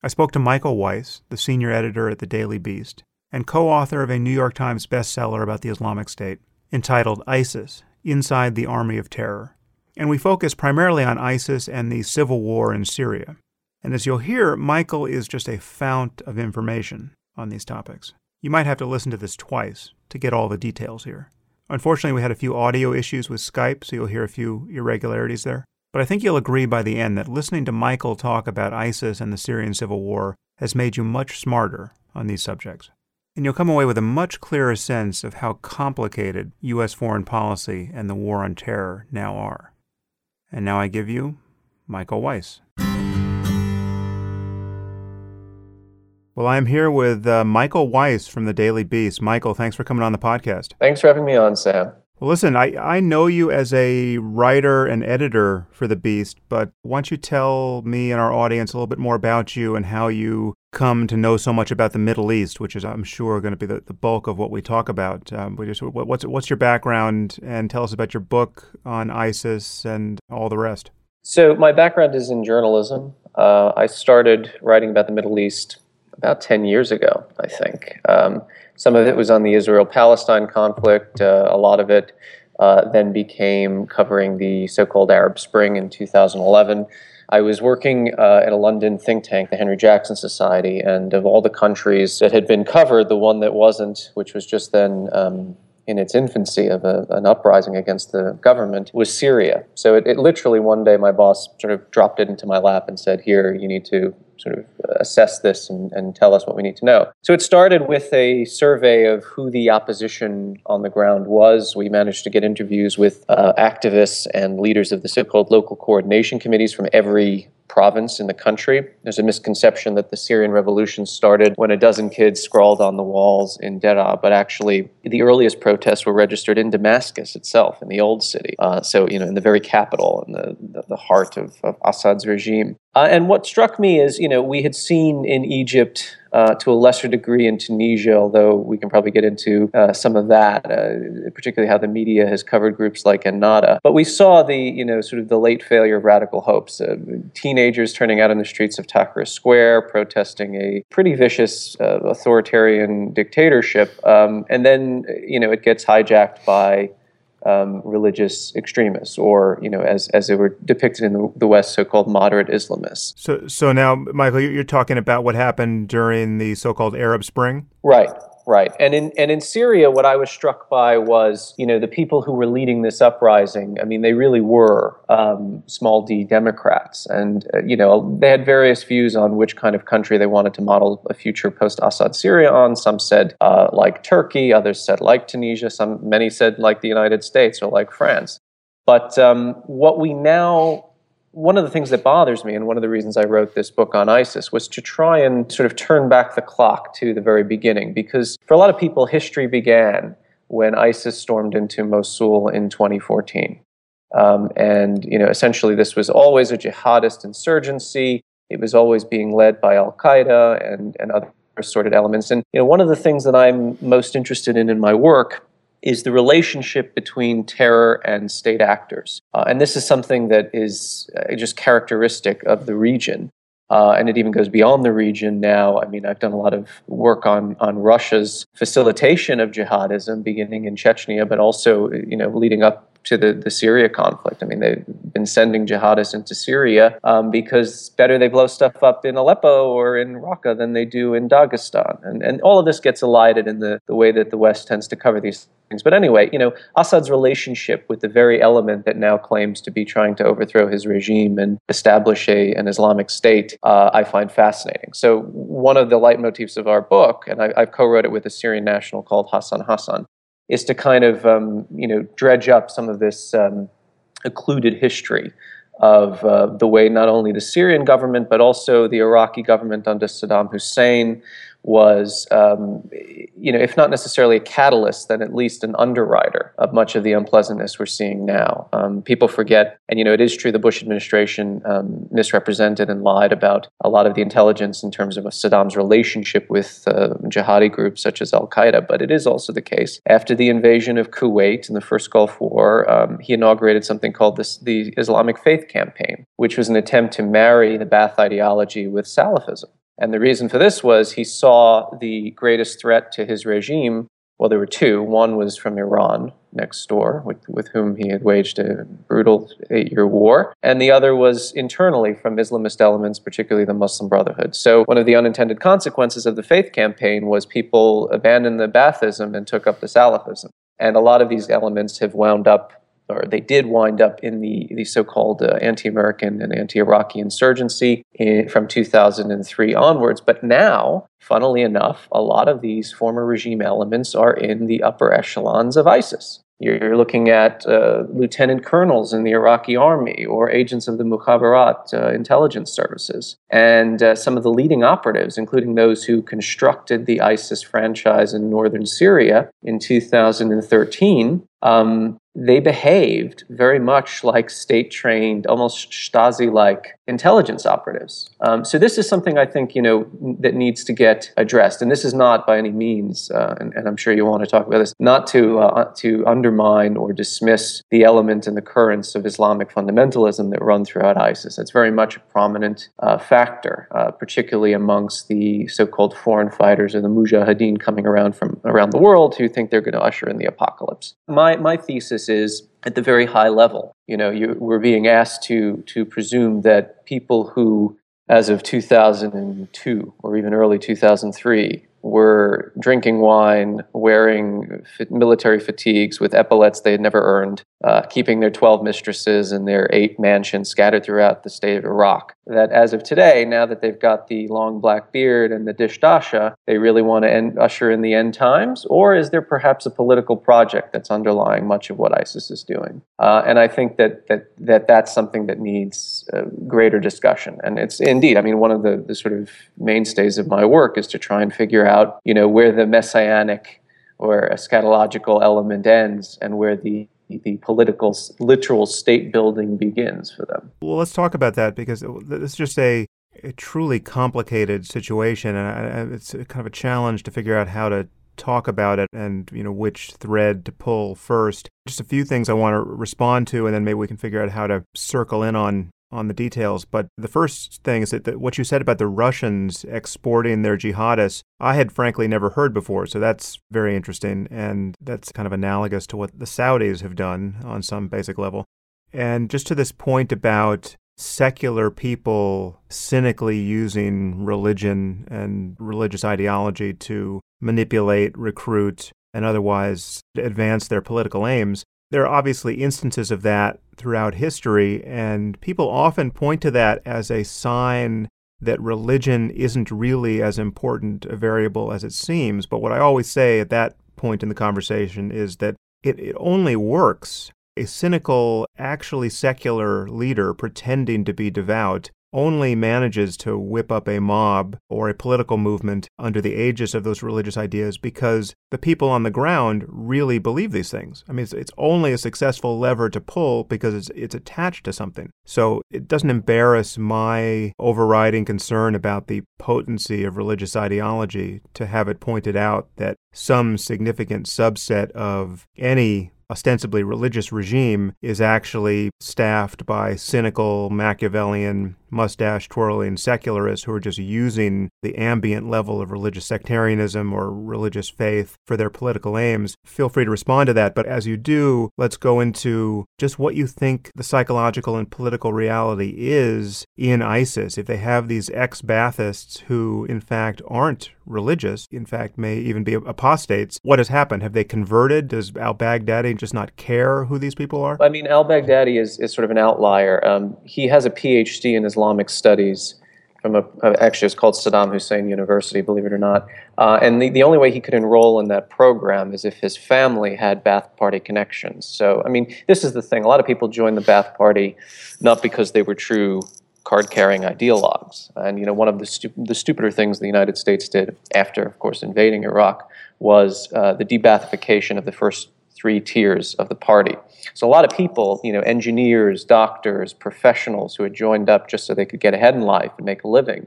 I spoke to Michael Weiss, the senior editor at the Daily Beast, and co author of a New York Times bestseller about the Islamic State, entitled ISIS Inside the Army of Terror. And we focus primarily on ISIS and the civil war in Syria. And as you'll hear, Michael is just a fount of information on these topics. You might have to listen to this twice to get all the details here. Unfortunately, we had a few audio issues with Skype, so you'll hear a few irregularities there. But I think you'll agree by the end that listening to Michael talk about ISIS and the Syrian civil war has made you much smarter on these subjects. And you'll come away with a much clearer sense of how complicated U.S. foreign policy and the war on terror now are. And now I give you Michael Weiss. Well, I'm here with uh, Michael Weiss from the Daily Beast. Michael, thanks for coming on the podcast. Thanks for having me on, Sam. Well, listen, I, I know you as a writer and editor for The Beast, but why don't you tell me and our audience a little bit more about you and how you come to know so much about the Middle East, which is, I'm sure, going to be the, the bulk of what we talk about. Um, we just, what's, what's your background and tell us about your book on ISIS and all the rest? So, my background is in journalism. Uh, I started writing about the Middle East about 10 years ago, I think. Um, some of it was on the Israel Palestine conflict, uh, a lot of it uh, then became covering the so called Arab Spring in 2011. I was working uh, at a London think tank, the Henry Jackson Society, and of all the countries that had been covered, the one that wasn't, which was just then um, in its infancy of a, an uprising against the government, was Syria. So it, it literally one day my boss sort of dropped it into my lap and said, Here, you need to sort of assess this and, and, tell us what we need to know. So it started with a survey of who the opposition on the ground was. We managed to get interviews with uh, activists and leaders of the so called local coordination committees from every province in the country. There's a misconception that the Syrian revolution started when a dozen kids scrawled on the walls in Deraa, but actually the earliest protests were registered in Damascus itself, in the old city. Uh, so, you know, in the very capital, in the, the, the heart of, of Assad's regime. Uh, and what struck me is, you know, we had seen in Egypt uh, to a lesser degree in Tunisia, although we can probably get into uh, some of that, uh, particularly how the media has covered groups like Ennahda. But we saw the, you know, sort of the late failure of radical hopes. Uh, teenagers turning out in the streets of Tahrir Square, protesting a pretty vicious uh, authoritarian dictatorship, um, and then, you know, it gets hijacked by um, religious extremists, or you know, as as they were depicted in the, the West, so-called moderate Islamists. So, so now, Michael, you're talking about what happened during the so-called Arab Spring, right? Right. And in and in Syria, what I was struck by was, you know, the people who were leading this uprising. I mean, they really were um, small d Democrats, and uh, you know, they had various views on which kind of country they wanted to model a future post-Assad Syria on. Some said uh, like Turkey, others said like Tunisia. Some many said like the United States or like France. But um, what we now one of the things that bothers me, and one of the reasons I wrote this book on ISIS, was to try and sort of turn back the clock to the very beginning. Because for a lot of people, history began when ISIS stormed into Mosul in 2014. Um, and you know, essentially, this was always a jihadist insurgency. It was always being led by Al Qaeda and, and other assorted elements. And you know, one of the things that I'm most interested in in my work is the relationship between terror and state actors. Uh, and this is something that is uh, just characteristic of the region. Uh, and it even goes beyond the region now. I mean, I've done a lot of work on, on Russia's facilitation of jihadism, beginning in Chechnya, but also, you know, leading up to the, the Syria conflict. I mean, they've been sending jihadists into Syria um, because better they blow stuff up in Aleppo or in Raqqa than they do in Dagestan. And, and all of this gets elided in the, the way that the West tends to cover these things. But anyway, you know, Assad's relationship with the very element that now claims to be trying to overthrow his regime and establish a, an Islamic state, uh, I find fascinating. So one of the leitmotifs of our book, and I, I've co-wrote it with a Syrian national called Hassan Hassan, is to kind of um, you know dredge up some of this um, occluded history of uh, the way not only the Syrian government but also the Iraqi government under Saddam Hussein was, um, you know, if not necessarily a catalyst, then at least an underwriter of much of the unpleasantness we're seeing now. Um, people forget, and you know, it is true the Bush administration um, misrepresented and lied about a lot of the intelligence in terms of Saddam's relationship with uh, jihadi groups such as Al Qaeda. But it is also the case after the invasion of Kuwait in the first Gulf War, um, he inaugurated something called this, the Islamic Faith Campaign, which was an attempt to marry the Ba'ath ideology with Salafism. And the reason for this was he saw the greatest threat to his regime. Well, there were two. One was from Iran, next door, with, with whom he had waged a brutal eight year war. And the other was internally from Islamist elements, particularly the Muslim Brotherhood. So, one of the unintended consequences of the faith campaign was people abandoned the Baathism and took up the Salafism. And a lot of these elements have wound up or they did wind up in the, the so-called uh, anti-American and anti-Iraqi insurgency in, from 2003 onwards. But now, funnily enough, a lot of these former regime elements are in the upper echelons of ISIS. You're looking at uh, lieutenant colonels in the Iraqi army or agents of the Mukhabarat uh, intelligence services. And uh, some of the leading operatives, including those who constructed the ISIS franchise in northern Syria in 2013, um, they behaved very much like state trained, almost Stasi like intelligence operatives. Um, so this is something I think you know that needs to get addressed, and this is not by any means, uh, and, and, I'm sure you want to talk about this, not to uh, to undermine or dismiss the element and the currents of Islamic fundamentalism that run throughout ISIS. It's very much a prominent uh, factor, uh, particularly amongst the so-called foreign fighters or the mujahideen coming around from around the world who think they're going to usher in the apocalypse. My my thesis is at the very high level. You know, you, we're being asked to to presume that people who, as of 2002 or even early 2003, were drinking wine, wearing military fatigues with epaulets they had never earned, uh, keeping their 12 mistresses and their eight mansions scattered throughout the state of Iraq. That as of today, now that they've got the long black beard and the dishdasha, they really want to end, usher in the end times? Or is there perhaps a political project that's underlying much of what ISIS is doing? Uh, and I think that, that, that that's something that needs uh, greater discussion. And it's indeed, I mean, one of the, the sort of mainstays of my work is to try and figure out, you know, where the messianic or eschatological element ends and where the the political, literal state building begins for them. Well, let's talk about that because it's just a, a truly complicated situation, and it's kind of a challenge to figure out how to talk about it and you know which thread to pull first. Just a few things I want to respond to, and then maybe we can figure out how to circle in on on the details, but the first thing is that the, what you said about the Russians exporting their jihadists, I had frankly never heard before. So that's very interesting. And that's kind of analogous to what the Saudis have done on some basic level. And just to this point about secular people cynically using religion and religious ideology to manipulate, recruit, and otherwise advance their political aims. There are obviously instances of that throughout history, and people often point to that as a sign that religion isn't really as important a variable as it seems. But what I always say at that point in the conversation is that it, it only works. A cynical, actually secular leader pretending to be devout only manages to whip up a mob or a political movement under the aegis of those religious ideas because the people on the ground really believe these things. I mean, it's, it's only a successful lever to pull because it's, it's attached to something. So it doesn't embarrass my overriding concern about the potency of religious ideology to have it pointed out that some significant subset of any ostensibly religious regime is actually staffed by cynical Machiavellian mustache twirling secularists who are just using the ambient level of religious sectarianism or religious faith for their political aims. Feel free to respond to that. But as you do, let's go into just what you think the psychological and political reality is in ISIS. If they have these ex Baathists who, in fact, aren't religious, in fact, may even be apostates, what has happened? Have they converted? Does al Baghdadi just not care who these people are? I mean, al Baghdadi is, is sort of an outlier. Um, he has a PhD in Islamic studies from a, actually it's called Saddam Hussein University, believe it or not. Uh, and the, the only way he could enroll in that program is if his family had Ba'ath Party connections. So, I mean, this is the thing. A lot of people join the Ba'ath Party not because they were true card-carrying ideologues. And, you know, one of the, stu- the stupider things the United States did after, of course, invading Iraq was uh, the de-Baathification of the first three tiers of the party. So a lot of people, you know, engineers, doctors, professionals who had joined up just so they could get ahead in life and make a living,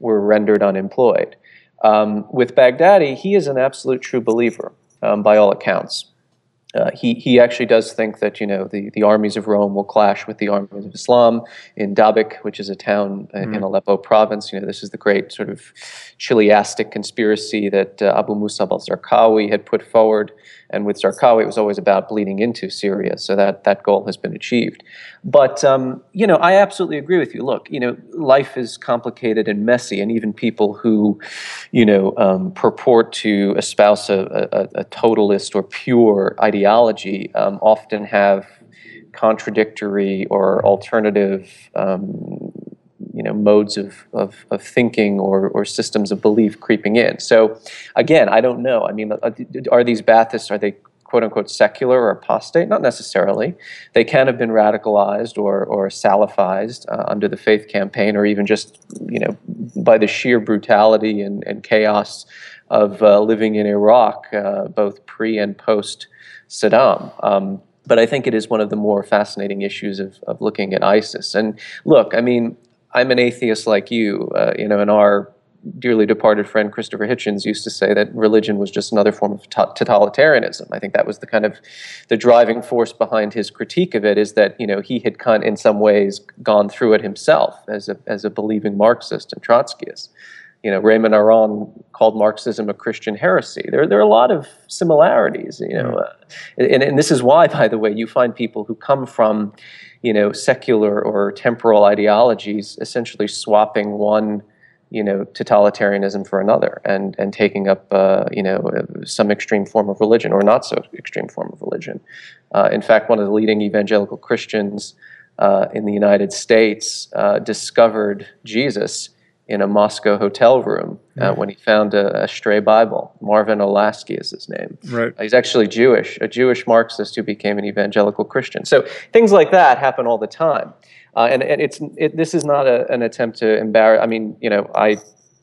were rendered unemployed. Um, with Baghdadi, he is an absolute true believer um, by all accounts. uh, he, he actually does think that you know the, the armies of Rome will clash with the armies of Islam in Dabiq, which is a town mm-hmm. in Aleppo province. You know this is the great sort of chiliastic conspiracy that uh, Abu Musab al-Zarqawi had put forward and with Zarqawi, it was always about bleeding into Syria. So that, that goal has been achieved. But, um, you know, I absolutely agree with you. Look, you know, life is complicated and messy, and even people who, you know, um, purport to espouse a, a, a, totalist or pure ideology um, often have contradictory or alternative um, you know modes of, of, of thinking or, or systems of belief creeping in. So again, I don't know. I mean, uh, are these Baathists are they quote unquote secular or apostate? Not necessarily. They can have been radicalized or or salafized uh, under the faith campaign, or even just you know by the sheer brutality and, and chaos of uh, living in Iraq, uh, both pre and post Saddam. Um, but I think it is one of the more fascinating issues of, of looking at ISIS. And look, I mean, I'm an atheist like you, uh, you know, and our dearly departed friend Christopher Hitchens used to say that religion was just another form of totalitarianism. I think that was the kind of the driving force behind his critique of it is that you know he had kind in some ways gone through it himself as a as a believing Marxist and Trotskyist. You know, Raymond Aron called Marxism a Christian heresy. There, there are a lot of similarities. You know, mm. uh, and, and this is why, by the way, you find people who come from you know, secular or temporal ideologies essentially swapping one, you know, totalitarianism for another and, and taking up, uh, you know, some extreme form of religion or not so extreme form of religion. Uh, in fact, one of the leading evangelical Christians uh, in the United States uh, discovered Jesus in a Moscow hotel room uh, when he found a, a, stray Bible. Marvin Olasky is his name. Right. Uh, he's actually Jewish, a Jewish Marxist who became an evangelical Christian. So things like that happen all the time. Uh, and, and it's it, this is not a, an attempt to embarrass. I mean, you know, I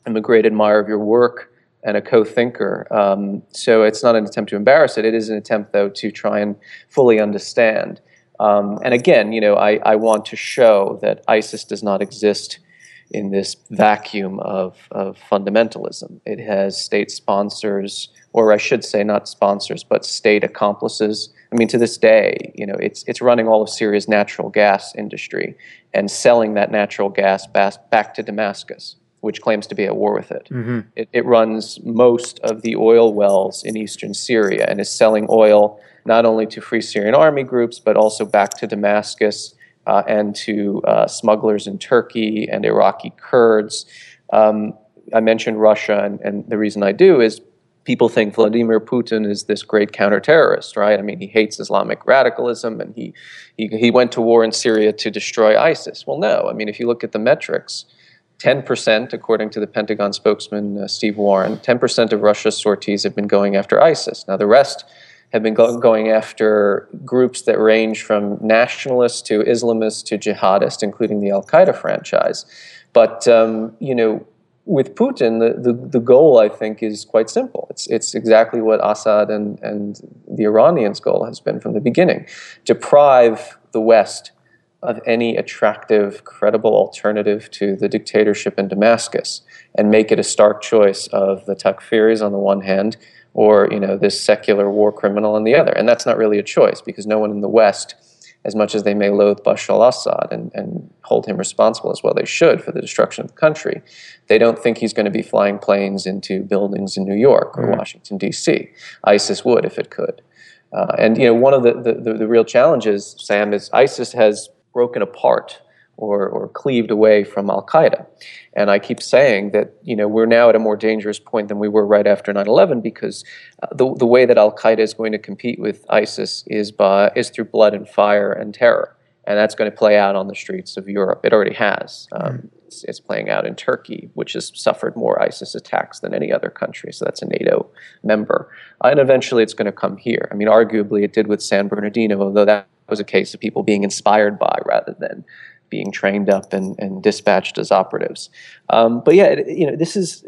am a great admirer of your work and a co-thinker. Um, so it's not an attempt to embarrass it. It is an attempt, though, to try and fully understand. Um, and again, you know, I, I want to show that ISIS does not exist in this vacuum of, of fundamentalism. It has state sponsors, or I should say, not sponsors, but state accomplices. I mean, to this day, you know, it's it's running all of Syria's natural gas industry and selling that natural gas back to Damascus, which claims to be at war with it. Mm-hmm. it. It runs most of the oil wells in eastern Syria and is selling oil not only to Free Syrian Army groups but also back to Damascus uh, and to uh, smugglers in Turkey and Iraqi Kurds. Um, I mentioned Russia, and, and, the reason I do is people think Vladimir Putin is this great counterterrorist, right? I mean, he hates Islamic radicalism, and he, he, he went to war in Syria to destroy ISIS. Well, no. I mean, if you look at the metrics, 10%, according to the Pentagon spokesman uh, Steve Warren, 10% of Russia's sorties have been going after ISIS. Now, the rest have been go- going after groups that range from nationalists to Islamists to jihadists, including the Al Qaeda franchise. But um, you know, with Putin, the, the, the, goal I think is quite simple. It's it's exactly what Assad and, and the Iranians' goal has been from the beginning: deprive the West of any attractive, credible alternative to the dictatorship in Damascus, and make it a stark choice of the Takfiris on the one hand or you know this secular war criminal on the other. And that's not really a choice because no one in the West, as much as they may loathe Bashar al-Assad and, and hold him responsible as well they should for the destruction of the country, they don't think he's going to be flying planes into buildings in New York or mm-hmm. Washington D.C. ISIS would if it could. Uh, and you know one of the, the, the real challenges, Sam, is ISIS has broken apart or, or cleaved away from Al Qaeda. And I keep saying that you know we're now at a more dangerous point than we were right after 9/11 because uh, the the way that Al Qaeda is going to compete with ISIS is by is through blood and fire and terror, and that's going to play out on the streets of Europe. It already has. Um, mm-hmm. it's, it's, playing out in Turkey, which has suffered more ISIS attacks than any other country. So that's a NATO member, and eventually it's going to come here. I mean, arguably it did with San Bernardino, although that was a case of people being inspired by rather than being trained up and, and dispatched as operatives. Um, but yeah, you know, this is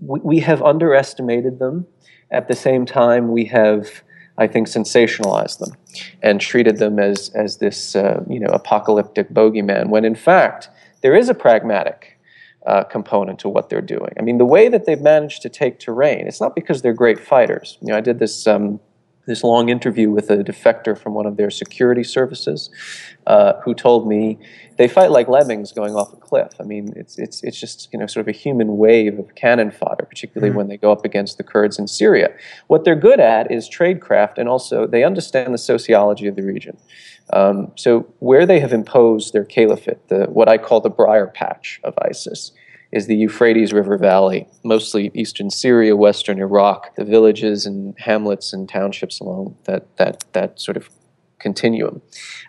we, we, have underestimated them. At the same time, we have, I think, sensationalized them and treated them as as this uh, you know apocalyptic bogeyman. When in fact, there is a pragmatic uh, component to what they're doing. I mean, the way that they've managed to take terrain, it's not because they're great fighters. You know, I did this. Um, this long interview with a defector from one of their security services uh, who told me they fight like lemmings going off a cliff. I mean, it's, it's, it's just you know sort of a human wave of cannon fodder, particularly mm-hmm. when they go up against the Kurds in Syria. What they're good at is tradecraft, and also they understand the sociology of the region. Um, so where they have imposed their caliphate, the, what I call the briar patch of ISIS, is the Euphrates River Valley, mostly eastern Syria, western Iraq, the villages and hamlets and townships along that, that, that sort of continuum.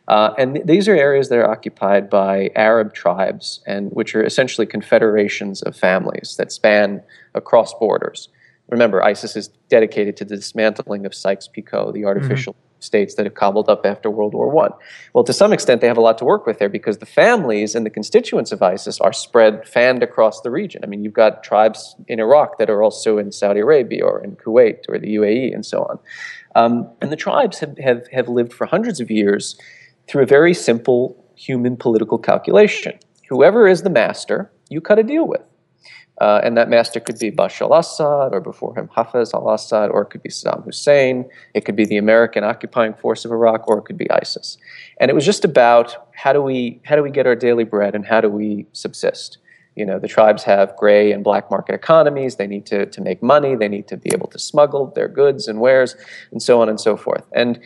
Uh, and th- these are areas that are occupied by Arab tribes, and which are essentially confederations of families that span across borders. Remember, ISIS is dedicated to the dismantling of Sykes-Picot, the artificial mm-hmm states that have cobbled up after World War I. Well, to some extent, they have a lot to work with there because the families and the constituents of ISIS are spread, fanned across the region. I mean, you've got tribes in Iraq that are also in Saudi Arabia or in Kuwait or the UAE and so on. Um, and the tribes have, have, have lived for hundreds of years through a very simple human political calculation. Whoever is the master, you cut a deal with. Uh, and that master could be Bashar al Assad, or before him, Hafez al Assad, or it could be Saddam Hussein. It could be the American occupying force of Iraq, or it could be ISIS. And it was just about how do we, how do we get our daily bread and how do we subsist? You know, the tribes have gray and black market economies. They need to, to make money. They need to be able to smuggle their goods and wares, and so on and so forth. And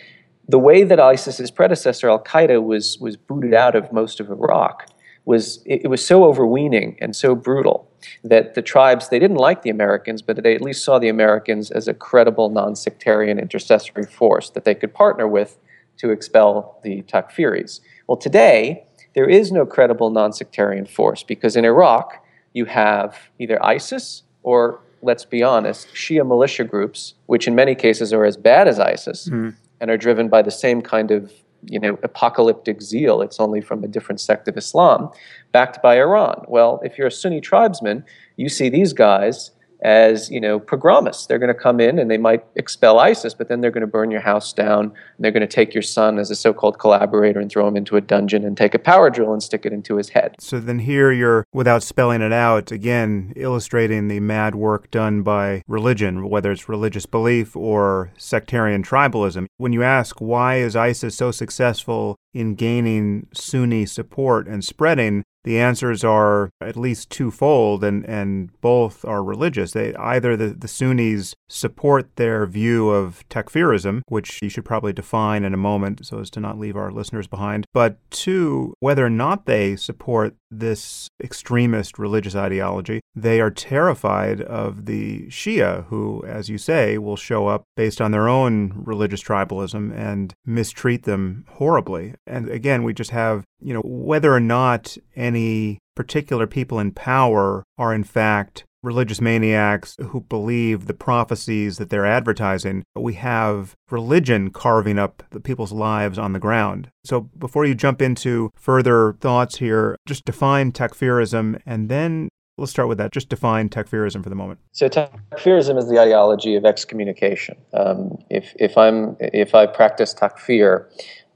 the way that ISIS's predecessor, Al Qaeda, was, was booted out of most of Iraq was it, it, was so overweening and so brutal that the tribes they didn't like the Americans, but they at least saw the Americans as a credible non-sectarian intercessory force that they could partner with to expel the Takfiris. Well, today there is no credible non-sectarian force because in Iraq you have either ISIS or let's be honest, Shia militia groups, which in many cases are as bad as ISIS mm. and are driven by the same kind of you know, apocalyptic zeal. It's only from a different sect of Islam, backed by Iran. Well, if you're a Sunni tribesman, you see these guys as you know pogromists. They're going to come in and they might expel ISIS, but then they're going to burn your house down. And they're going to take your son as a so-called collaborator and throw him into a dungeon and take a power drill and stick it into his head. So then here you're, without spelling it out, again illustrating the mad work done by religion, whether it's religious belief or sectarian tribalism. When you ask why is ISIS so successful in gaining Sunni support and spreading, the answers are at least twofold, and, and both are religious. They either the, the Sunnis support their view of takfirism, which you should probably define in a moment so as to not leave our listeners behind, but two, whether or not they support this extremist religious ideology, they are terrified of the Shia, who, as you say, will show up based on their own religious tribalism and mistreat them horribly. And again, we just have, you know, whether or not any particular people in power are in fact religious maniacs who believe the prophecies that they're advertising. We have religion carving up the people's lives on the ground. So before you jump into further thoughts here, just define takfirism and then Let's start with that. Just define takfirism for the moment. So takfirism is the ideology of excommunication. Um, if, if I'm if I practice takfir,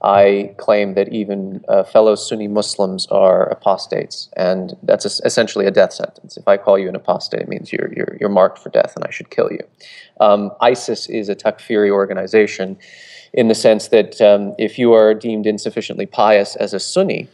I claim that even uh, fellow Sunni Muslims are apostates, and that's a, essentially a death sentence. If I call you an apostate, it means you're, you're, you're marked for death and I should kill you. Um, ISIS is a Takfiri organization in the sense that um, if you are deemed insufficiently pious as a Sunni,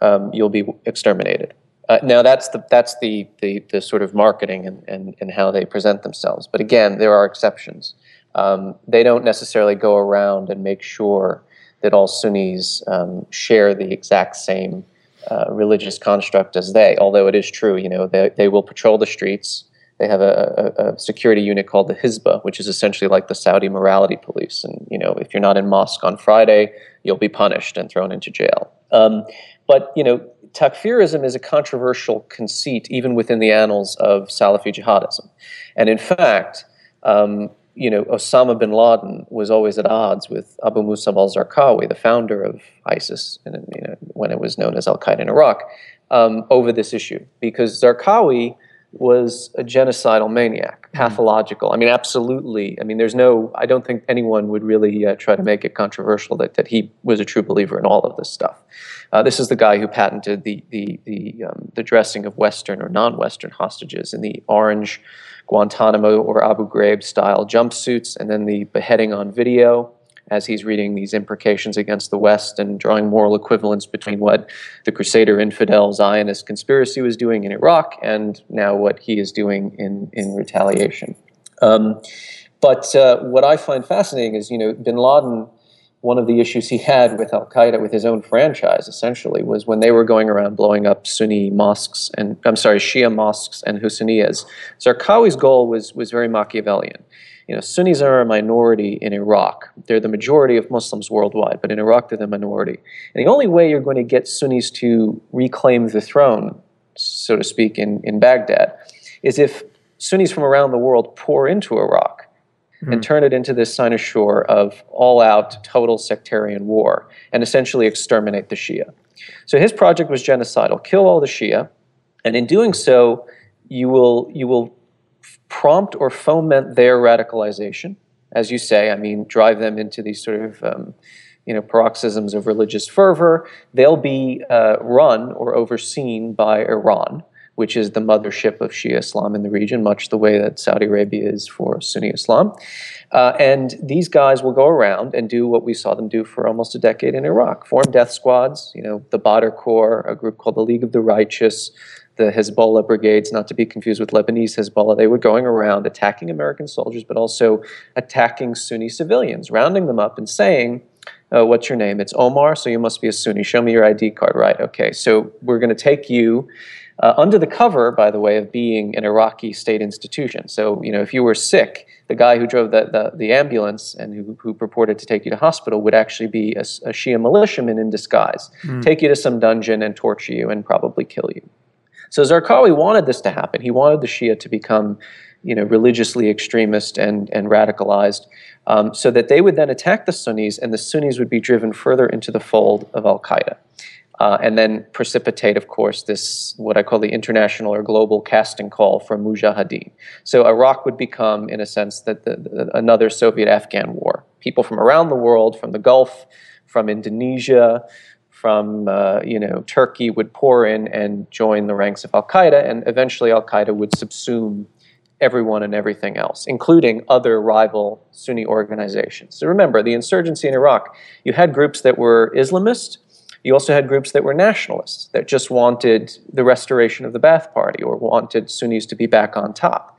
um, you'll be exterminated. Uh, now that's the that's the, the, the sort of marketing and, and, and how they present themselves. But again, there are exceptions. Um, they don't necessarily go around and make sure that all Sunnis um, share the exact same uh, religious construct as they. Although it is true, you know, they, they will patrol the streets. They have a, a, a, security unit called the Hisbah, which is essentially like the Saudi morality police. And you know, if you're not in mosque on Friday, you'll be punished and thrown into jail. Um, but you know, takfirism is a controversial conceit even within the annals of Salafi jihadism. And in fact, um, you know, Osama bin Laden was always at odds with Abu Musab al-Zarqawi, the founder of ISIS, and, you know, when it was known as Al Qaeda in Iraq, um, over this issue. Because Zarqawi was a genocidal maniac, hmm. pathological. I mean, absolutely. I mean, there's no, I don't think anyone would really uh, try to make it controversial that, that he was a true believer in all of this stuff. Uh, this is the guy who patented the, the, the, um, the dressing of Western or non Western hostages in the orange Guantanamo or Abu Ghraib style jumpsuits, and then the beheading on video as he's reading these imprecations against the West and drawing moral equivalence between what the Crusader infidel Zionist conspiracy was doing in Iraq and now what he is doing in, in retaliation. Um, but uh, what I find fascinating is, you know, bin Laden, one of the issues he had with Al Qaeda, with his own franchise, essentially, was when they were going around blowing up Sunni mosques and, I'm sorry, Shia mosques and Husseiniyyahs. Zarqawi's goal was, was very Machiavellian you know, Sunnis are a minority in Iraq. They're the majority of Muslims worldwide, but in Iraq they're the minority. And the only way you're going to get Sunnis to reclaim the throne, so to speak, in, in Baghdad, is if Sunnis from around the world pour into Iraq mm. and turn it into this cynosure of all-out, total sectarian war and essentially exterminate the Shia. So his project was genocidal: kill all the Shia, and in doing so, you will you will prompt or foment their radicalization, as you say. I mean, drive them into these sort of um, you know paroxysms of religious fervor. They'll be uh, run or overseen by Iran, which is the mothership of Shia Islam in the region, much the way that Saudi Arabia is for Sunni Islam. Uh, and these guys will go around and do what we saw them do for almost a decade in Iraq: form death squads. You know, the Badr Corps, a group called the League of the Righteous the Hezbollah brigades, not to be confused with Lebanese Hezbollah, they were going around attacking American soldiers, but also attacking Sunni civilians, rounding them up and saying, uh, What's your name? It's Omar, so you must be a Sunni. Show me your ID card. Right, okay. So we're going to take you uh, under the cover, by the way, of being an Iraqi state institution. So, you know, if you were sick, the guy who drove the, the, the ambulance and who, who, purported to take you to hospital would actually be a, a Shia militiaman in disguise, mm. take you to some dungeon and torture you and probably kill you. So Zarqawi wanted this to happen. He wanted the Shia to become, you know, religiously extremist and, and radicalized, um, so that they would then attack the Sunnis, and the Sunnis would be driven further into the fold of Al Qaeda. Uh, and then precipitate, of course, this what I call the international or global casting call for mujahideen. So Iraq would become, in a sense, that the, the, another Soviet-Afghan war. People from around the world, from the Gulf, from Indonesia, from uh, you know Turkey would pour in and join the ranks of Al Qaeda, and eventually Al Qaeda would subsume everyone and everything else, including other rival Sunni organizations. So remember, the insurgency in Iraq, you had groups that were Islamist. You also had groups that were nationalists that just wanted the restoration of the Ba'ath Party or wanted Sunnis to be back on top.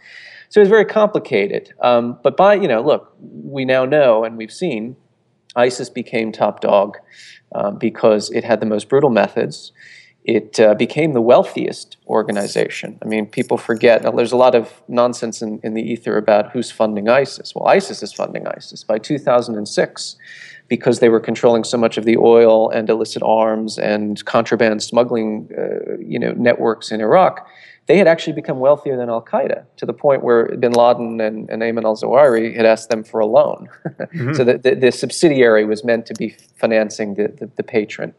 So it was very complicated. Um, but by, you know, look, we now know and we've seen ISIS became top dog uh, because it had the most brutal methods. It uh, became the wealthiest organization. I mean, people forget, there's a lot of nonsense in, in the ether about who's funding ISIS. Well, ISIS is funding ISIS. By 2006, because they were controlling so much of the oil and illicit arms and contraband smuggling uh, you know, networks in Iraq, they had actually become wealthier than Al Qaeda to the point where bin Laden and, and Ayman al Zawahiri had asked them for a loan. mm-hmm. So the, the, the, subsidiary was meant to be financing the, the, the patron.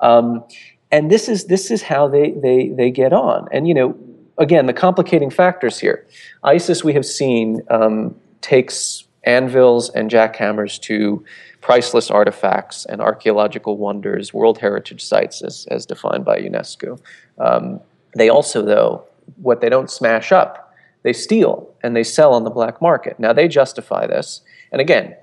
Um, and this is, this is how they, they, they get on. And, you know, again, the complicating factors here ISIS, we have seen, um, takes anvils and jackhammers to priceless artifacts and archaeological wonders, World Heritage Sites as, as defined by UNESCO. Um, they also, though, what they don't smash up, they steal and they sell on the black market. Now they justify this, and again,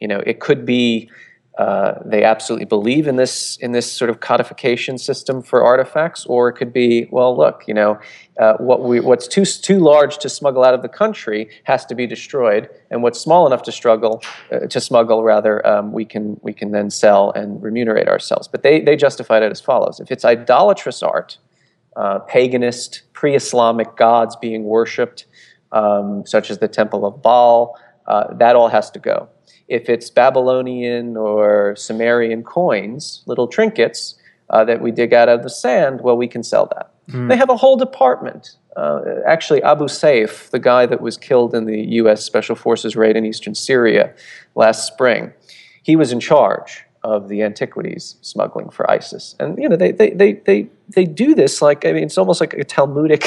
you know, it could be uh, they absolutely believe in this in this sort of codification system for artifacts, or it could be, well, look, you know, uh, what we what's too too large to smuggle out of the country has to be destroyed, and what's small enough to struggle uh, to smuggle rather, um, we can we can then sell and remunerate ourselves. But they they justified it as follows: if it's idolatrous art, uh, paganist, pre Islamic gods being worshipped, um, such as the Temple of Baal. Uh, that all has to go. If it's Babylonian or Sumerian coins, little trinkets uh, that we dig out of the sand, well, we can sell that. Mm. They have a whole department. Uh, actually, Abu Sayyaf, the guy that was killed in the U.S. Special Forces raid in eastern Syria last spring, he was in charge of the antiquities smuggling for ISIS. And you know, they they they they, they do this like I mean, it's almost like a Talmudic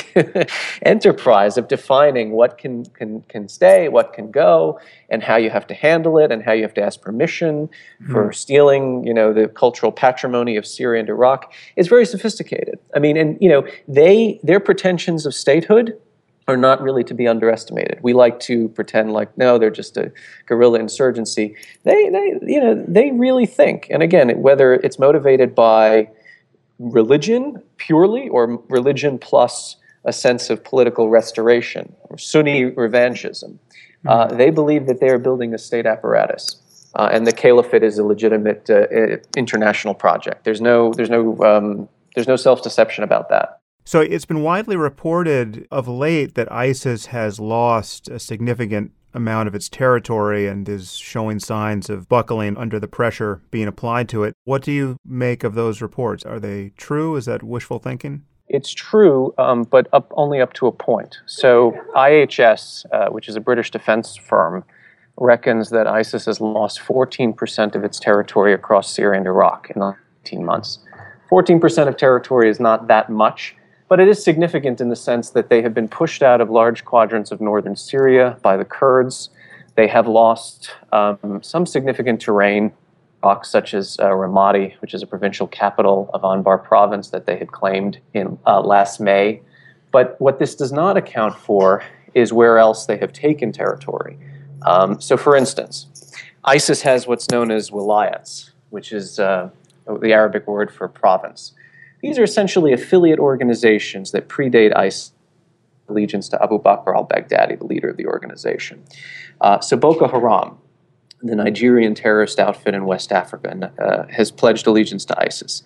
enterprise of defining what can can can stay, what can go, and how you have to handle it, and how you have to ask permission mm-hmm. for stealing. You know, the cultural patrimony of Syria and Iraq is very sophisticated. I mean, and you know, they their pretensions of statehood are not really to be underestimated. We like to pretend like no, they're just a guerrilla insurgency. They, they, you know, they really think. And again, whether it's motivated by religion purely or religion plus a sense of political restoration or Sunni revanchism, mm-hmm. uh, they believe that they are building a state apparatus. Uh, and the caliphate is a legitimate uh, international project. There's no, there's no, um, there's no self-deception about that. So it's been widely reported of late that ISIS has lost a significant amount of its territory and is showing signs of buckling under the pressure being applied to it. What do you make of those reports? Are they true? Is that wishful thinking? It's true, um, but up, only up to a point. So, IHS, uh, which is a British defense firm, reckons that ISIS has lost 14% of its territory across Syria and Iraq in 18 months. 14% of territory is not that much, but it is significant in the sense that they have been pushed out of large quadrants of northern Syria by the Kurds. They have lost um, some significant terrain, such as uh, Ramadi, which is a provincial capital of Anbar province that they had claimed in uh, last May. But what this does not account for is where else they have taken territory. Um, so, for instance, ISIS has what's known as wilayats, which is uh, the Arabic word for province. These are essentially affiliate organizations that predate ISIS allegiance to Abu Bakr al Baghdadi, the leader of the organization. Uh, so Boko Haram, the Nigerian terrorist outfit in West Africa, uh, has pledged allegiance to ISIS.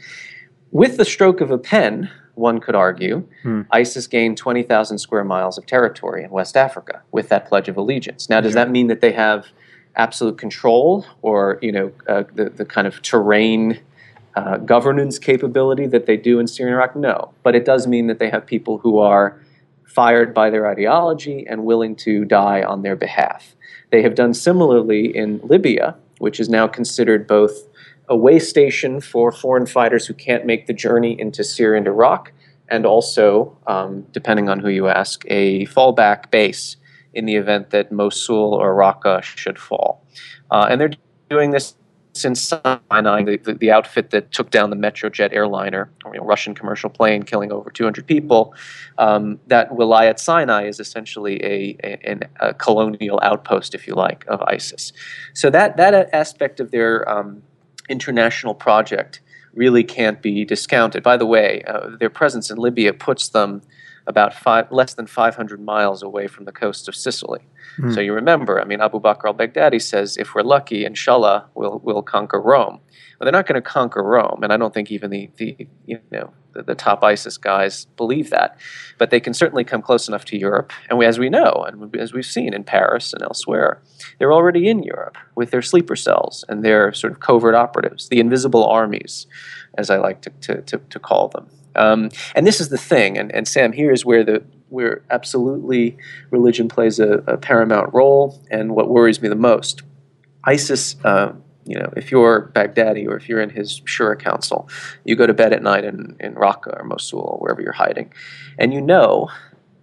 With the stroke of a pen, one could argue, hmm. ISIS gained 20,000 square miles of territory in West Africa with that pledge of allegiance. Now, does yeah. that mean that they have absolute control or, you know, uh, the, the kind of terrain uh, governance capability that they do in Syria and Iraq? No. But it does mean that they have people who are fired by their ideology and willing to die on their behalf. They have done similarly in Libya, which is now considered both a way station for foreign fighters who can't make the journey into Syria and Iraq, and also, um, depending on who you ask, a fallback base in the event that Mosul or Raqqa should fall. Uh, and they're doing this since Sinai, the, the, the, outfit that took down the Metrojet airliner, you know, Russian commercial plane killing over 200 people, um, that Wilayat Sinai is essentially a, a, a, colonial outpost, if you like, of ISIS. So that, that aspect of their um, international project really can't be discounted. By the way, uh, their presence in Libya puts them about five, less than 500 miles away from the coast of Sicily. Mm. So you remember, I mean, Abu Bakr al Baghdadi says, if we're lucky, inshallah, we'll, we'll conquer Rome. Well, they're not going to conquer Rome, and I don't think even the, the you know the, the, top ISIS guys believe that. But they can certainly come close enough to Europe, and we, as we know, and as we've seen in Paris and elsewhere, they're already in Europe with their sleeper cells and their sort of covert operatives, the invisible armies, as I like to, to, to, to call them. Um, and this is the thing, and, and Sam, here is where the where absolutely religion plays a, a paramount role, and what worries me the most. ISIS, uh, you know, if you're Baghdadi or if you're in his Shura council, you go to bed at night in, in Raqqa or Mosul or wherever you're hiding, and you know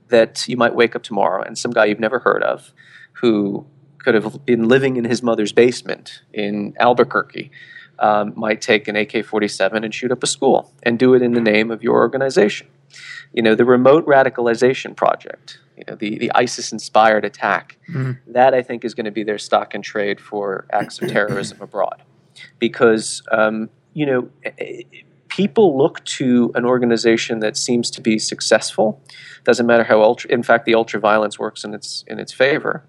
that you might wake up tomorrow and some guy you've never heard of who could have been living in his mother's basement in Albuquerque um, might take an AK 47 and shoot up a school and do it in the name of your organization. You know, the remote radicalization project, you know, the, the ISIS inspired attack, mm-hmm. that I think is going to be their stock and trade for acts of terrorism abroad. Because, um, you know, people look to an organization that seems to be successful. Doesn't matter how ultra, in fact, the ultra violence works in its in its favor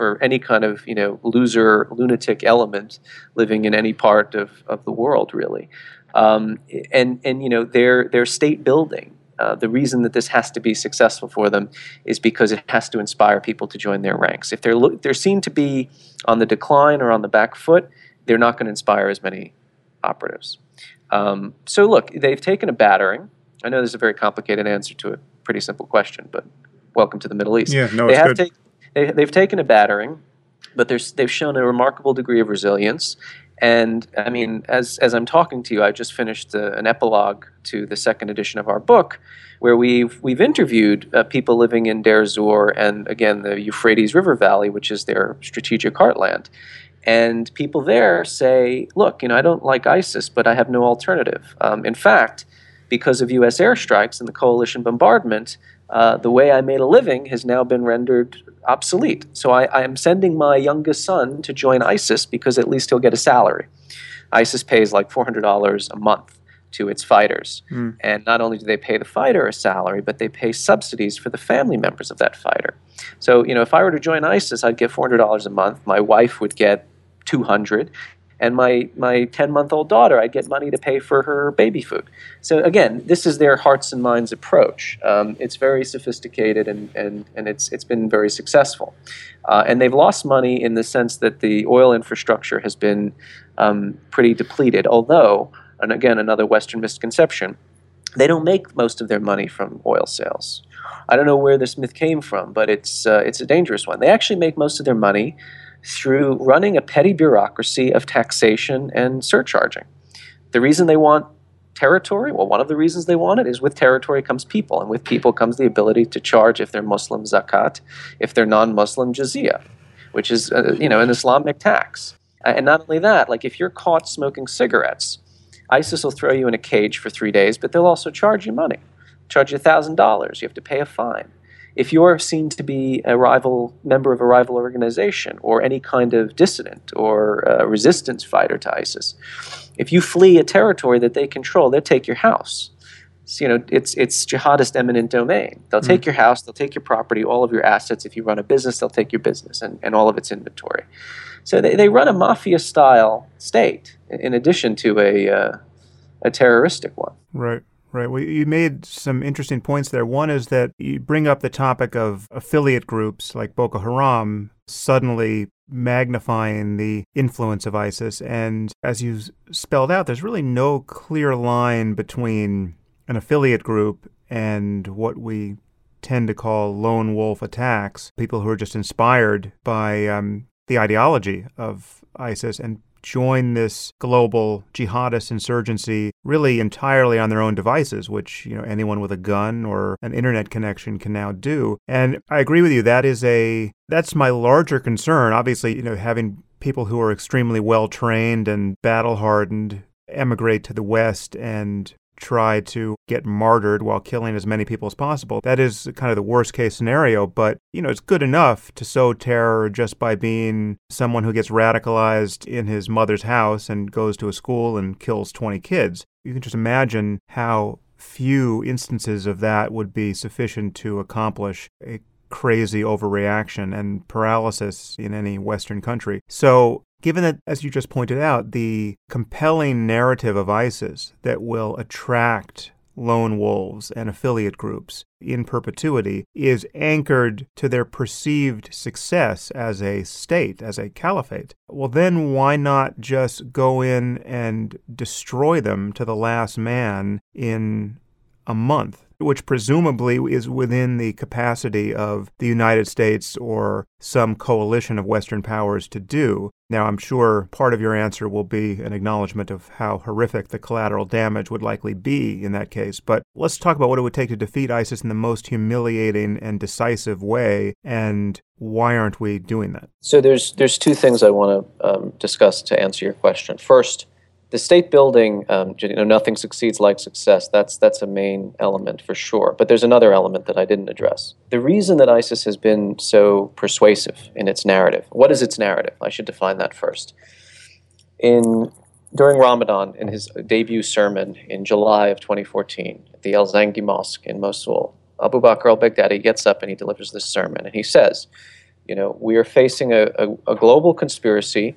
for any kind of you know loser lunatic element living in any part of, of the world really um, and and you know their their state building uh, the reason that this has to be successful for them is because it has to inspire people to join their ranks. If they're lo- they're seen to be on the decline or on the back foot, they're not going to inspire as many operatives. Um, so look, they've taken a battering. I know there's a very complicated answer to a pretty simple question, but welcome to the Middle East. Yeah, no, they it's have good. Take, they, they've taken a battering. but they've shown a remarkable degree of resilience. And I mean, as, as I'm talking to you, I just finished a, an epilogue to the second edition of our book, where we've, we've interviewed uh, people living in Deir Zur and, again, the Euphrates River Valley, which is their strategic heartland. And people there say, look, you know, I don't like ISIS, but I have no alternative. Um, in fact, because of U.S. airstrikes and the coalition bombardment, uh, the way I made a living has now been rendered obsolete. So I, I, am sending my youngest son to join ISIS because at least he'll get a salary. ISIS pays like $400 a month to its fighters. Mm. And not only do they pay the fighter a salary, but they pay subsidies for the family members of that fighter. So, you know, if I were to join ISIS, I'd get $400 a month. My wife would get 200 and my my 10 month old daughter i'd get money to pay for her baby food. So again this is their hearts and minds approach. Um, it's very sophisticated and, and, and it's, it's been very successful. Uh, and they've lost money in the sense that the oil infrastructure has been um, pretty depleted. Although and again another western misconception they don't make most of their money from oil sales. I don't know where this myth came from but it's, uh, it's a dangerous one. They actually make most of their money through running a petty bureaucracy of taxation and surcharging. The reason they want territory, well, one of the reasons they want it is with territory comes people, and with people comes the ability to charge, if they're Muslim, zakat, if they're non Muslim, jizya, which is, uh, you know, an Islamic tax. Uh, and not only that, like if you're caught smoking cigarettes, ISIS will throw you in a cage for three days, but they'll also charge you money, charge you $1,000. You have to pay a fine if you're seen to be a rival member of a rival organization or any kind of dissident or resistance fighter to ISIS, if you flee a territory that they control, they'll take your house. So, you know, it's it's jihadist eminent domain. They'll take mm. your house, they'll take your property, all of your assets. If you run a business, they'll take your business and, and all of its inventory. So they, they run a mafia style state in addition to a uh, a terroristic one. Right. Right. Well, you made some interesting points there. One is that you bring up the topic of affiliate groups like Boko Haram suddenly magnifying the influence of ISIS. And as you spelled out, there's really no clear line between an affiliate group and what we tend to call lone wolf attacks, people who are just inspired by um, the ideology of ISIS and join this global jihadist insurgency really entirely on their own devices, which you know anyone with a gun or an internet connection can now do. And I agree with you. That is a that's my larger concern. Obviously, you know, having people who are extremely well trained and battle hardened emigrate to the West and try to get martyred while killing as many people as possible. That is kind of the worst case scenario, but you know, it's good enough to sow terror just by being someone who gets radicalized in his mother's house and goes to a school and kills 20 kids. You can just imagine how few instances of that would be sufficient to accomplish a crazy overreaction and paralysis in any Western country. So Given that, as you just pointed out, the compelling narrative of ISIS that will attract lone wolves and affiliate groups in perpetuity is anchored to their perceived success as a state, as a caliphate. Well, then why not just go in and destroy them to the last man in a month? which presumably is within the capacity of the United States or some coalition of Western powers to do. Now, I'm sure part of your answer will be an acknowledgement of how horrific the collateral damage would likely be in that case. But let's talk about what it would take to defeat ISIS in the most humiliating and decisive way, and why aren't we doing that? So there's there's two things I want to um, discuss to answer your question. First, the state building, um, you know, nothing succeeds like success. That's that's a main element for sure. But there's another element that I didn't address. The reason that ISIS has been so persuasive in its narrative. What is its narrative? I should define that first. In during Ramadan, in his debut sermon in July of 2014 at the El Zangi Mosque in Mosul, Abu Bakr al-Baghdadi gets up and he delivers this sermon, and he says, "You know, we are facing a, a, a global conspiracy."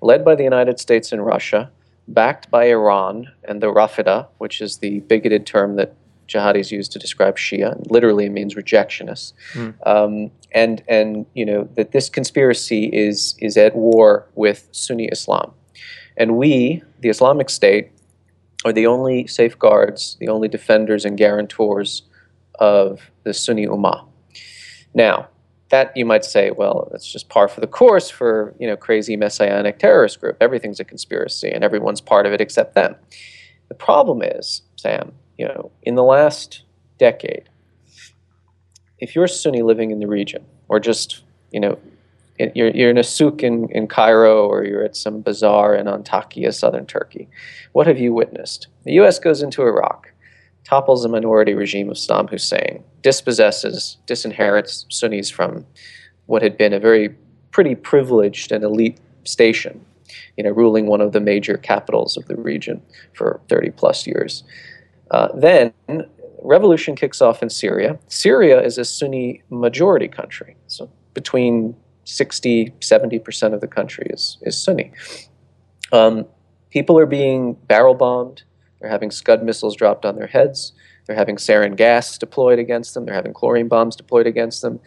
led by the United States and Russia, backed by Iran and the Rafida, which is the bigoted term that jihadis use to describe Shia. Literally means rejectionists. Mm. Um, and and you know that this conspiracy is is at war with Sunni Islam, and we, the Islamic State, are the only safeguards, the only defenders and guarantors of the Sunni Ummah. Now, that you might say, well, that's just par for the course for you know crazy messianic terrorist group. Everything's a conspiracy, and everyone's part of it except them. The problem is, Sam, you know, in the last decade, if you're Sunni living in the region, or just you know, you're, you're in a souk in, in Cairo, or you're at some bazaar in Antakya, southern Turkey, what have you witnessed? The U.S. goes into Iraq topples the minority regime of Saddam Hussein, dispossesses, disinherits Sunnis from what had been a very pretty privileged and elite station, you know, ruling one of the major capitals of the region for 30 plus years. Uh, then revolution kicks off in Syria. Syria is a Sunni majority country, so between 60, 70% of the country is, is Sunni. Um, people are being barrel bombed, they're having Scud missiles dropped on their heads. They're having sarin gas deployed against them. They're having chlorine bombs deployed against them.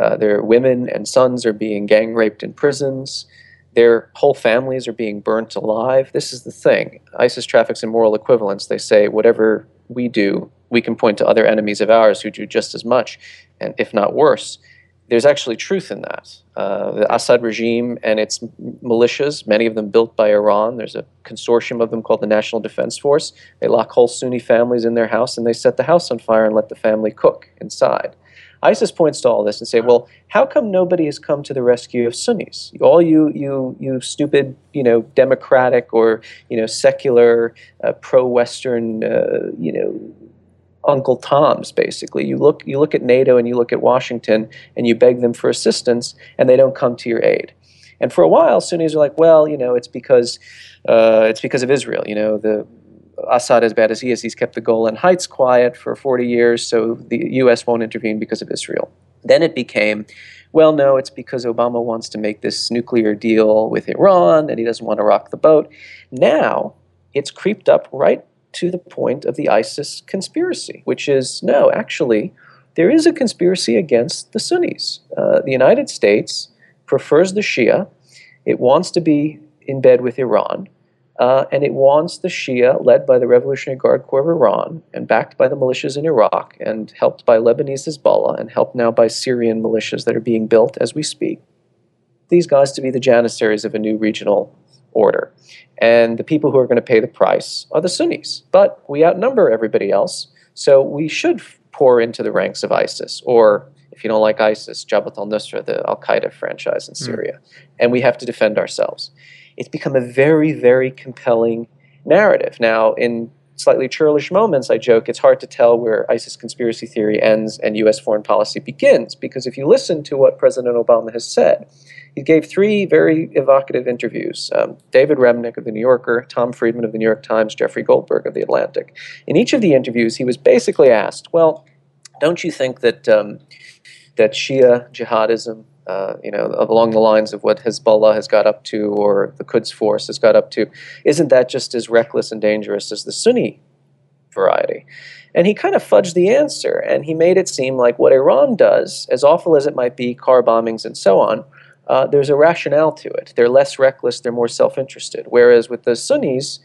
Uh, their women and sons are being gang raped in prisons. Their whole families are being burnt alive. This is the thing. ISIS traffics in moral equivalence. They say whatever we do, we can point to other enemies of ours who do just as much, and if not worse there's actually truth in that. Uh, the Assad regime and its militias, many of them built by Iran, there's a consortium of them called the National Defense Force. They lock whole Sunni families in their house and they set the house on fire and let the family cook inside. ISIS points to all this and say, well, how come nobody has come to the rescue of Sunnis? All you, you, you stupid, you know, democratic or you know, secular, uh, pro-Western, uh, you know, Uncle Toms, basically. You look, you look at NATO and you look at Washington and you beg them for assistance, and they don't come to your aid. And for a while, Sunnis are like, well, you know, it's because uh, it's because of Israel. You know, the Assad, as bad as he is, he's kept the Golan Heights quiet for 40 years, so the U.S. won't intervene because of Israel. Then it became, well, no, it's because Obama wants to make this nuclear deal with Iran and he doesn't want to rock the boat. Now it's creeped up right to the point of the ISIS conspiracy, which is no, actually, there is a conspiracy against the Sunnis. Uh, the United States prefers the Shia, it wants to be in bed with Iran. Uh, and it wants the Shia, led by the Revolutionary Guard Corps of Iran and backed by the militias in Iraq and helped by Lebanese Hezbollah and helped now by Syrian militias that are being built as we speak, these guys to be the janissaries of a new regional order. And the people who are going to pay the price are the Sunnis. But we outnumber everybody else, so we should pour into the ranks of ISIS, or if you don't like ISIS, Jabhat al Nusra, the Al Qaeda franchise in hmm. Syria. Mm. And we have to defend ourselves. It's become a very, very compelling narrative. Now, in slightly churlish moments, I joke it's hard to tell where ISIS conspiracy theory ends and U.S. foreign policy begins, because if you listen to what President Obama has said, he gave three very evocative interviews um, David Remnick of The New Yorker, Tom Friedman of The New York Times, Jeffrey Goldberg of The Atlantic. In each of the interviews, he was basically asked, Well, don't you think that, um, that Shia jihadism, uh, you know, along the lines of what Hezbollah has got up to or the Quds Force has got up to, isn't that just as reckless and dangerous as the Sunni variety? And he kind of fudged the answer and he made it seem like what Iran does, as awful as it might be, car bombings and so on, uh, there's a rationale to it. They're less reckless, they're more self interested. Whereas with the Sunnis,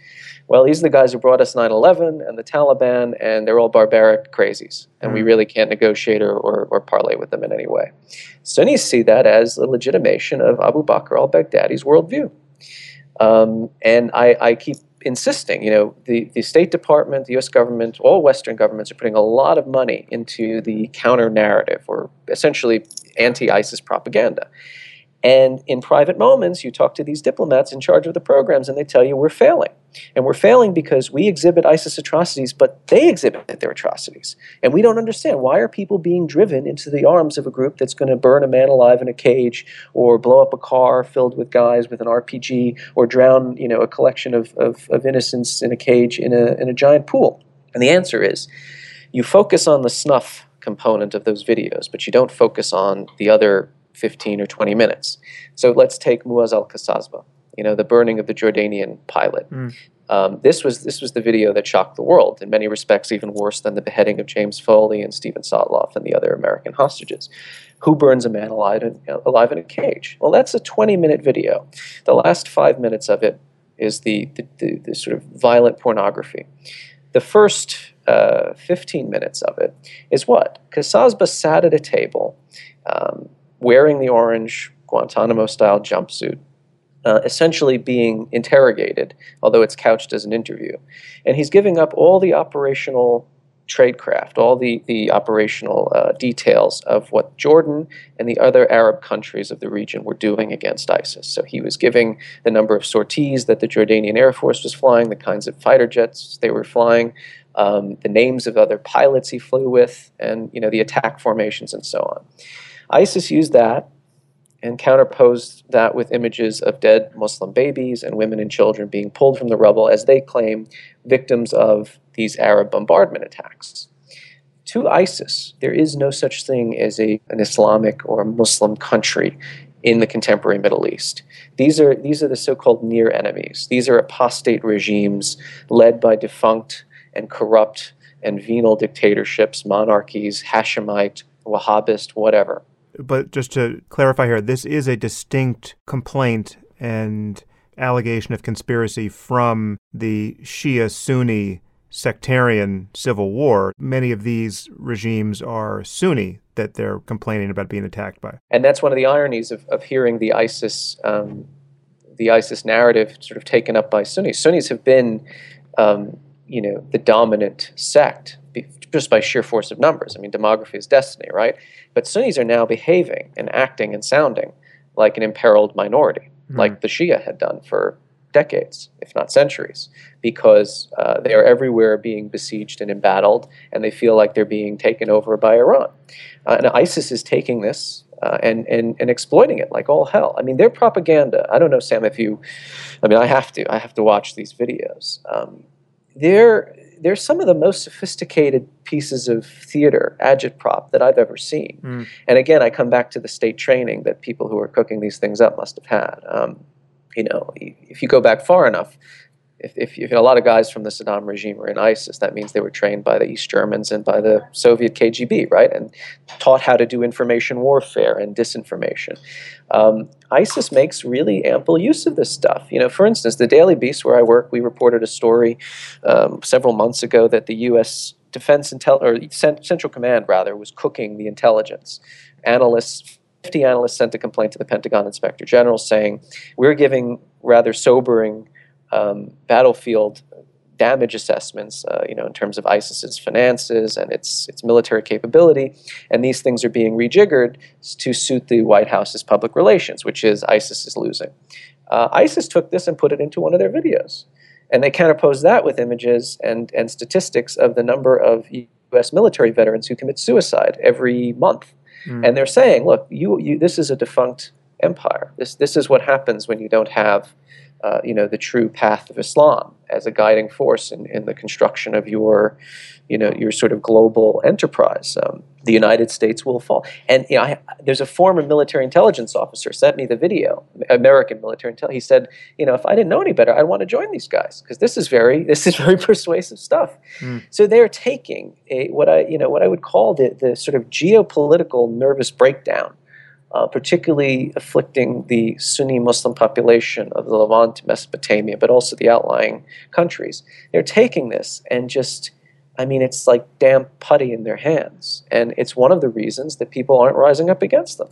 well, these are the guys who brought us 9 11 and the Taliban, and they're all barbaric crazies, and mm. we really can't negotiate or, or, or, parlay with them in any way. Sunnis see that as a legitimation of Abu Bakr al Baghdadi's worldview. Um, and I, I keep insisting, you know, the, the State Department, the US government, all Western governments are putting a lot of money into the counter narrative or essentially anti ISIS propaganda. And in private moments, you talk to these diplomats in charge of the programs, and they tell you we're failing. And we're failing because we exhibit ISIS atrocities, but they exhibit their atrocities. And we don't understand why are people being driven into the arms of a group that's going to burn a man alive in a cage, or blow up a car filled with guys with an RPG, or drown you know, a collection of, of, of innocents in a cage in a, in a giant pool? And the answer is you focus on the snuff component of those videos, but you don't focus on the other 15 or 20 minutes. So let's take Muaz al-Qasasbah, you know, the burning of the Jordanian pilot. Mm. Um, this was this was the video that shocked the world in many respects, even worse than the beheading of James Foley and Steven Sotloff and the other American hostages. Who burns a man alive in, alive in a cage? Well, that's a 20-minute video. The last five minutes of it is the the, the, the sort of violent pornography. The first uh, 15 minutes of it is what? Qasasbah sat at a table um, wearing the orange Guantanamo style jumpsuit, uh, essentially being interrogated, although it's couched as an interview. And he's giving up all the operational tradecraft, all the, the operational uh, details of what Jordan and the other Arab countries of the region were doing against ISIS. So he was giving the number of sorties that the Jordanian Air Force was flying, the kinds of fighter jets they were flying, um, the names of other pilots he flew with, and you know the attack formations and so on. ISIS used that and counterposed that with images of dead Muslim babies and women and children being pulled from the rubble, as they claim, victims of these Arab bombardment attacks. To ISIS, there is no such thing as a, an Islamic or Muslim country in the contemporary Middle East. These are, these are the so called near enemies. These are apostate regimes led by defunct and corrupt and venal dictatorships, monarchies, Hashemite, Wahhabist, whatever. But just to clarify here, this is a distinct complaint and allegation of conspiracy from the Shia Sunni sectarian civil war. Many of these regimes are Sunni that they're complaining about being attacked by. And that's one of the ironies of, of hearing the ISIS um, the ISIS narrative sort of taken up by Sunnis. Sunnis have been, um, you know, the dominant sect just by sheer force of numbers. I mean, demography is destiny, right? But Sunnis are now behaving and acting and sounding like an imperiled minority, mm. like the Shia had done for decades, if not centuries, because uh, they are everywhere being besieged and embattled, and they feel like they're being taken over by Iran. Uh, and ISIS is taking this uh, and, and, and exploiting it like all hell. I mean, their propaganda, I don't know, Sam, if you, I mean, I have to, I have to watch these videos. Um, they're, they're some of the most sophisticated pieces of theater, agitprop, that I've ever seen. Mm. And again, I come back to the state training that people who are cooking these things up must have had. Um, you know, if you go back far enough, if, if, if, a lot of guys from the Saddam regime were in ISIS, that means they were trained by the East Germans and by the Soviet KGB, right? And taught how to do information warfare and disinformation. Um, ISIS makes really ample use of this stuff. You know, for instance, the Daily Beast, where I work, we reported a story um, several months ago that the U.S. Defense Intel or Central Command rather was cooking the intelligence. Analysts 50 analysts sent a complaint to the Pentagon Inspector General saying, We're giving rather sobering um, battlefield damage assessments, uh, you know, in terms of ISIS's finances and its its military capability, and these things are being rejiggered to suit the White House's public relations, which is ISIS is losing. Uh, ISIS took this and put it into one of their videos, and they counterposed that with images and and statistics of the number of U.S. military veterans who commit suicide every month Mm. And they're saying, look, you, you, this is a defunct empire. This, this is what happens when you don't have uh, you know, the true path of Islam as a guiding force in, in the construction of your, you know, your sort of global enterprise. Um, the United States will fall. And you know, I, there's a former military intelligence officer sent me the video, American military intelligence. He said, you know, if I didn't know any better, I'd want to join these guys because this is very, this is very persuasive stuff. Mm. So they're taking a what I, you know, what I would call the, the sort of geopolitical nervous breakdown uh, particularly afflicting the Sunni Muslim population of the Levant, Mesopotamia, but also the outlying countries. They're taking this and just, I mean, it's like damp putty in their hands. And it's one of the reasons that people aren't rising up against them.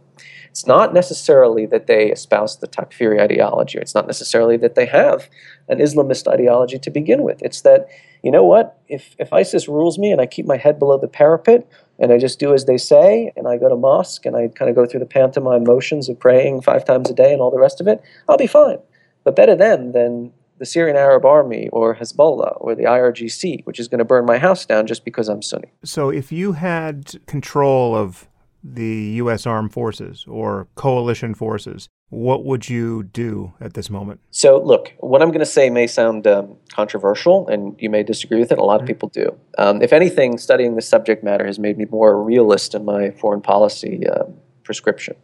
It's not necessarily that they espouse the Takfiri ideology, or it's not necessarily that they have an Islamist ideology to begin with. It's that, you know what, if, if ISIS rules me and I keep my head below the parapet, and I just do as they say, and I go to mosque and I kind of go through the pantomime motions of praying five times a day and all the rest of it, I'll be fine. But better then than the Syrian Arab Army or Hezbollah or the IRGC, which is going to burn my house down just because I'm Sunni. So if you had control of the U.S. armed forces or coalition forces, what would you do at this moment? So, look, what I'm going to say may sound um, controversial, and you may disagree with it. A lot mm-hmm. of people do. Um, if anything, studying the subject matter has made me more a realist in my foreign policy uh, prescription.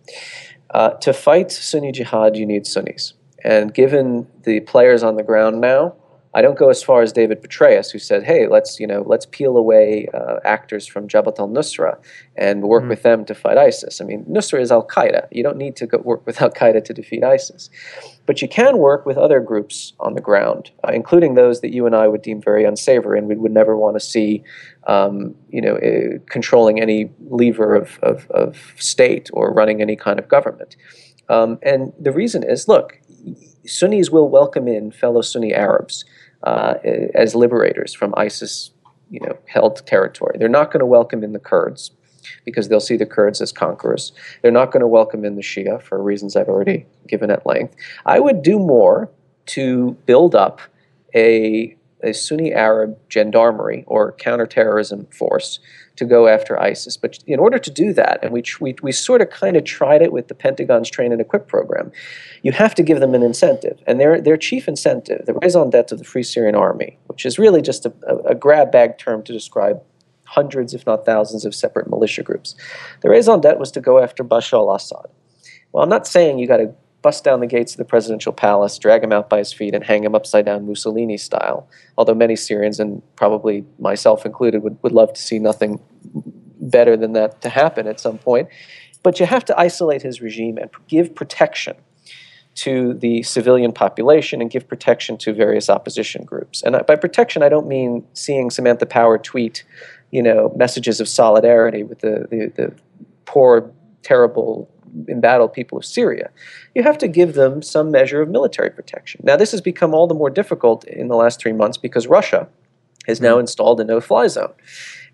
Uh, to fight Sunni jihad, you need Sunnis. And given the players on the ground now, I don't go as far as David Petraeus, who said, "Hey, let's you know let's peel away uh, actors from Jabhat al-Nusra and work mm. with them to fight ISIS." I mean, Nusra is Al Qaeda. You don't need to go work with Al Qaeda to defeat ISIS. But you can work with other groups on the ground, uh, including those that you and I would deem very unsavory and we would never want to see, um, you know, uh, controlling any lever of, of, of, state or running any kind of government. Um, and the reason is, look, Sunnis will welcome in fellow Sunni Arabs uh, as liberators from ISIS, you know, held territory. They're not going to welcome in the Kurds because they'll see the Kurds as conquerors. They're not going to welcome in the Shia for reasons I've already given at length. I would do more to build up a, a Sunni Arab gendarmerie or counterterrorism force to go after ISIS. But in order to do that, and we, we, we sort of kind of tried it with the Pentagon's Train and Equip program, you have to give them an incentive. And their, their chief incentive, the raison d'etre of the Free Syrian Army, which is really just a, a, grab bag term to describe hundreds, if not thousands, of separate militia groups. The raison d'etre was to go after Bashar al Assad. Well, I'm not saying you got to bust down the gates of the presidential palace, drag him out by his feet, and hang him upside down Mussolini style. Although many Syrians, and probably myself included, would, would love to see nothing better than that to happen at some point. But you have to isolate his regime and give protection to the civilian population and give protection to various opposition groups. And by protection, I don't mean seeing Samantha Power tweet you know, messages of solidarity with the, the, the poor, terrible, embattled people of Syria. You have to give them some measure of military protection. Now, this has become all the more difficult in the last three months because Russia has now mm-hmm. installed a no-fly zone.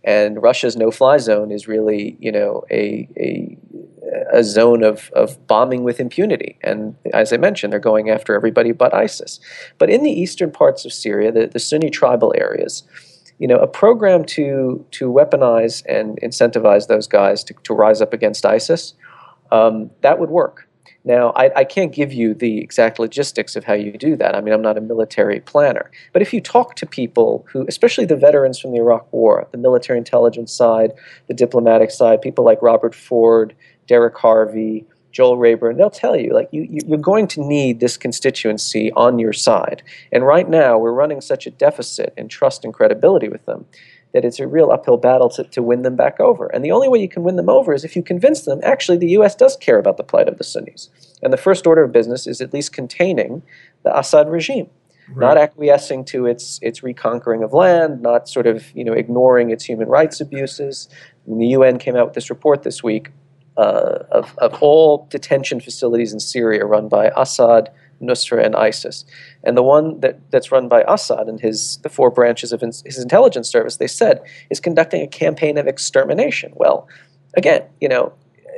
And Russia's no-fly zone is really, you know, a, a a zone of, of bombing with impunity. And as I mentioned, they're going after everybody but ISIS. But in the eastern parts of Syria, the, the Sunni tribal areas, you know, a program to to weaponize and incentivize those guys to, to rise up against ISIS, um, that would work. Now, I, I, can't give you the exact logistics of how you do that. I mean, I'm not a military planner. But if you talk to people who, especially the veterans from the Iraq War, the military intelligence side, the diplomatic side, people like Robert Ford, Derek Harvey, Joel Rayburn, they'll tell you like you, you're going to need this constituency on your side. And right now, we're running such a deficit in trust and credibility with them that it's a real uphill battle to, to win them back over. And the only way you can win them over is if you convince them actually the U.S. does care about the plight of the Sunnis. And the first order of business is at least containing the Assad regime. Right. Not acquiescing to its its reconquering of land, not sort of you know ignoring its human rights abuses. And the UN came out with this report this week uh, of, of all detention facilities in Syria run by Assad, Nusra, and ISIS. And the one that, that's run by Assad and his the four branches of his intelligence service, they said, is conducting a campaign of extermination. Well, again, you know,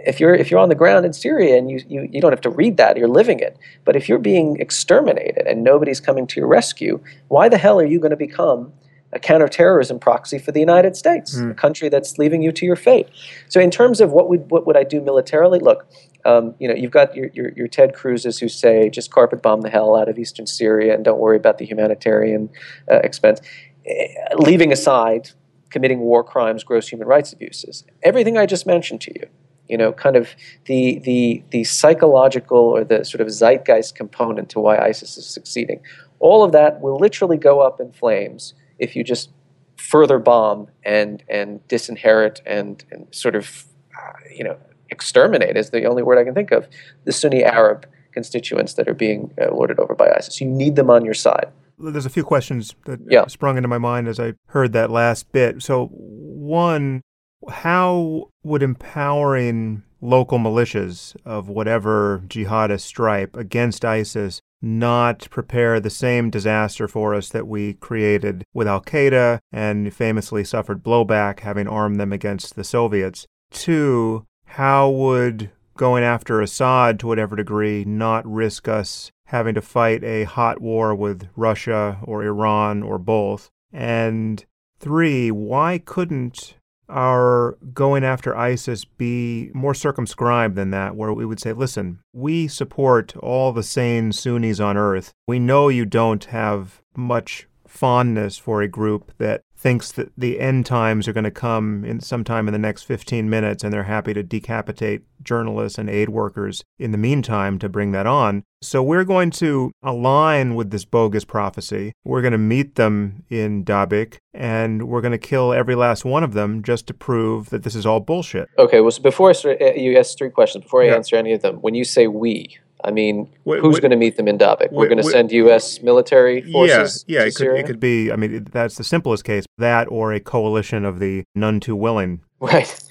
if you're if you're on the ground in Syria and you, you, you don't have to read that, you're living it. But if you're being exterminated and nobody's coming to your rescue, why the hell are you going to become a counterterrorism proxy for the United States, mm. a country that's leaving you to your fate. So, in terms of what would what would I do militarily? Look, um, you know, you've got your, your, your Ted Cruzes who say just carpet bomb the hell out of eastern Syria and don't worry about the humanitarian uh, expense, uh, leaving aside committing war crimes, gross human rights abuses. Everything I just mentioned to you, you know, kind of the the the psychological or the sort of zeitgeist component to why ISIS is succeeding. All of that will literally go up in flames if you just further bomb and and disinherit and, and sort of uh, you know exterminate is the only word I can think of the Sunni Arab constituents that are being uh, lorded over by ISIS. You need them on your side. There's a few questions that yeah. sprung into my mind as I heard that last bit. So, one, how would empowering local militias of whatever jihadist stripe against ISIS not prepare the same disaster for us that we created with Al Qaeda and famously suffered blowback having armed them against the Soviets. Two, how would going after Assad to whatever degree not risk us having to fight a hot war with Russia or Iran or both? And three, why couldn't our going after ISIS be more circumscribed than that, where we would say, listen, we support all the sane Sunnis on earth. We know you don't have much fondness for a group that thinks that the end times are going to come in sometime in the next 15 minutes and they're happy to decapitate journalists and aid workers in the meantime to bring that on. So we're going to align with this bogus prophecy. We're going to meet them in Dabiq and we're going to kill every last one of them just to prove that this is all bullshit. Okay, well, so before I start, uh, you asked three questions. Before I yeah. answer any of them, when you say we, I mean, wait, who's going to meet them in Dabiq? We're going to send U.S. military forces. Yeah, yeah. it could, it could be. I mean, that's the simplest case. That or a coalition of the none too willing. Right.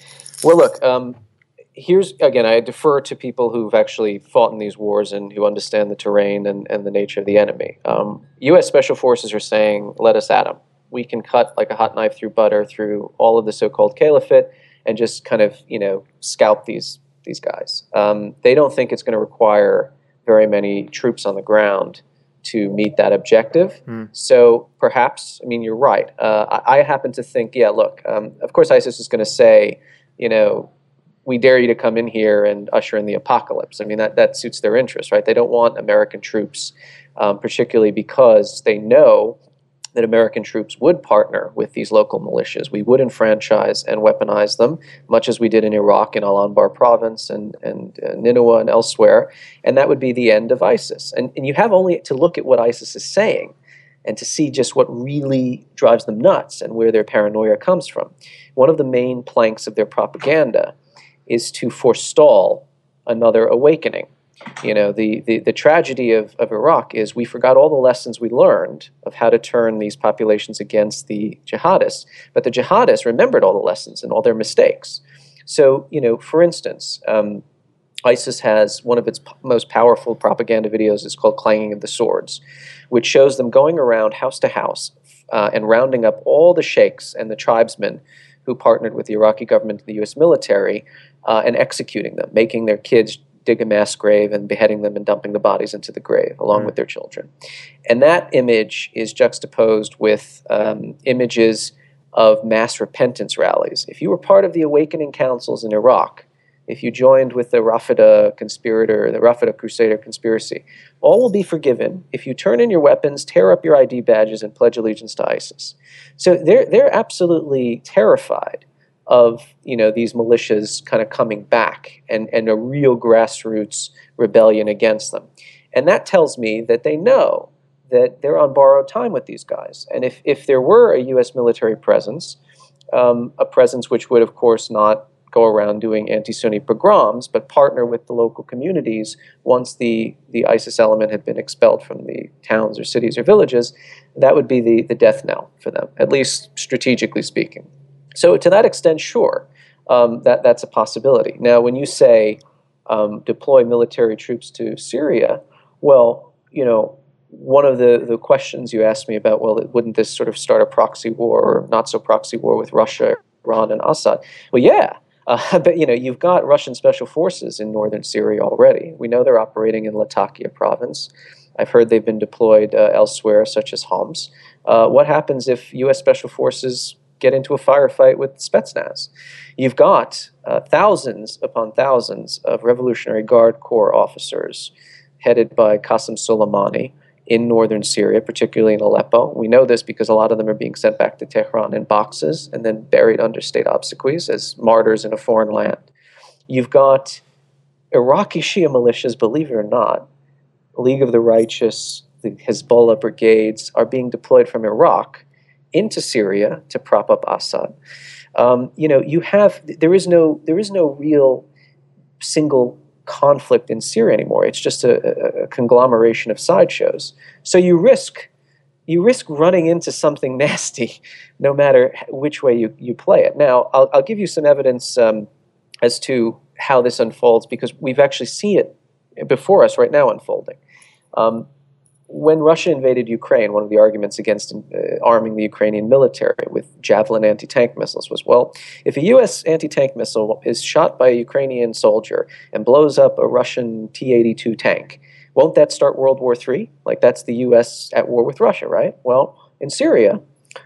Well, look. Um, here's again. I defer to people who've actually fought in these wars and who understand the terrain and, and the nature of the enemy. Um, U.S. Special Forces are saying, "Let us at them. We can cut like a hot knife through butter through all of the so-called caliphate and just kind of you know scalp these these guys. Um, they don't think it's going to require very many troops on the ground to meet that objective. Mm. So perhaps, I mean, you're right. Uh, I, I, happen to think, yeah, look, um, of course, ISIS is going to say, you know, we dare you to come in here and usher in the apocalypse. I mean, that, that suits their interest, right? They don't want American troops, um, particularly because they know that American troops would partner with these local militias. We would enfranchise and weaponize them, much as we did in Iraq in Al Anbar province and, and uh, Nineveh and elsewhere. And that would be the end of ISIS. And, and you have only to look at what ISIS is saying and to see just what really drives them nuts and where their paranoia comes from. One of the main planks of their propaganda is to forestall another awakening you know, the, the, the tragedy of, of Iraq is we forgot all the lessons we learned of how to turn these populations against the jihadists, but the jihadists remembered all the lessons and all their mistakes. So, you know, for instance, um, ISIS has one of its p- most powerful propaganda videos is called Clanging of the Swords, which shows them going around house to house uh, and rounding up all the sheikhs and the tribesmen who partnered with the Iraqi government and the U.S. military uh, and executing them, making their kids dig a mass grave and beheading them and dumping the bodies into the grave along mm. with their children. And that image is juxtaposed with um, images of mass repentance rallies. If you were part of the awakening councils in Iraq, if you joined with the Rafida conspirator, the Rafida Crusader conspiracy, all will be forgiven if you turn in your weapons, tear up your ID badges, and pledge allegiance to ISIS. So they're, they're absolutely terrified of you know these militias kind of coming back and, and a real grassroots rebellion against them. And that tells me that they know that they're on borrowed time with these guys. And if, if there were a U.S. military presence, um, a presence which would, of course, not go around doing anti-Sunni pogroms, but partner with the local communities once the, the ISIS element had been expelled from the towns or cities or villages, that would be the, the death knell for them, at least strategically speaking. So to that extent, sure, um, that that's a possibility. Now, when you say um, deploy military troops to Syria, well, you know, one of the, the questions you asked me about, well, wouldn't this sort of start a proxy war or not so proxy war with Russia, Iran, and Assad? Well, yeah. Uh, but you know, you've got Russian special forces in northern Syria already. We know they're operating in Latakia province. I've heard they've been deployed uh, elsewhere, such as Homs. Uh, what happens if U.S. special forces get into a firefight with Spetsnaz. You've got uh, thousands upon thousands of Revolutionary Guard Corps officers headed by Qasem Soleimani in northern Syria, particularly in Aleppo. We know this because a lot of them are being sent back to Tehran in boxes and then buried under state obsequies as martyrs in a foreign land. You've got Iraqi Shia militias, believe it or not, League of the Righteous, the Hezbollah brigades are being deployed from Iraq into Syria to prop up Assad. Um, you know, you have there is no there is no real single conflict in Syria anymore. It's just a, a conglomeration of sideshows. So you risk you risk running into something nasty, no matter which way you, you play it. Now, I'll, I'll give you some evidence um, as to how this unfolds because we've actually seen it before us right now unfolding. Um, when Russia invaded Ukraine, one of the arguments against uh, arming the Ukrainian military with Javelin anti tank missiles was well, if a U.S. anti tank missile is shot by a Ukrainian soldier and blows up a Russian T 82 tank, won't that start World War III? Like, that's the U.S. at war with Russia, right? Well, in Syria,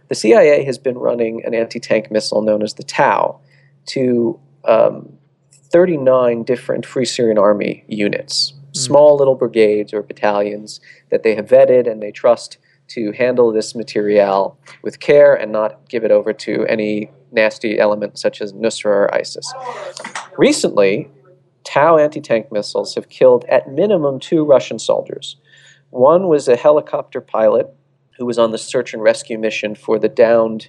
the CIA has been running an anti tank missile known as the TOW to um, 39 different Free Syrian Army units. Mm. small little brigades or battalions that they have vetted and they trust to handle this material with care and not give it over to any nasty element such as Nusra or ISIS. Recently, TOW anti tank missiles have killed at minimum two Russian soldiers. One was a helicopter pilot who was on the search and rescue mission for the downed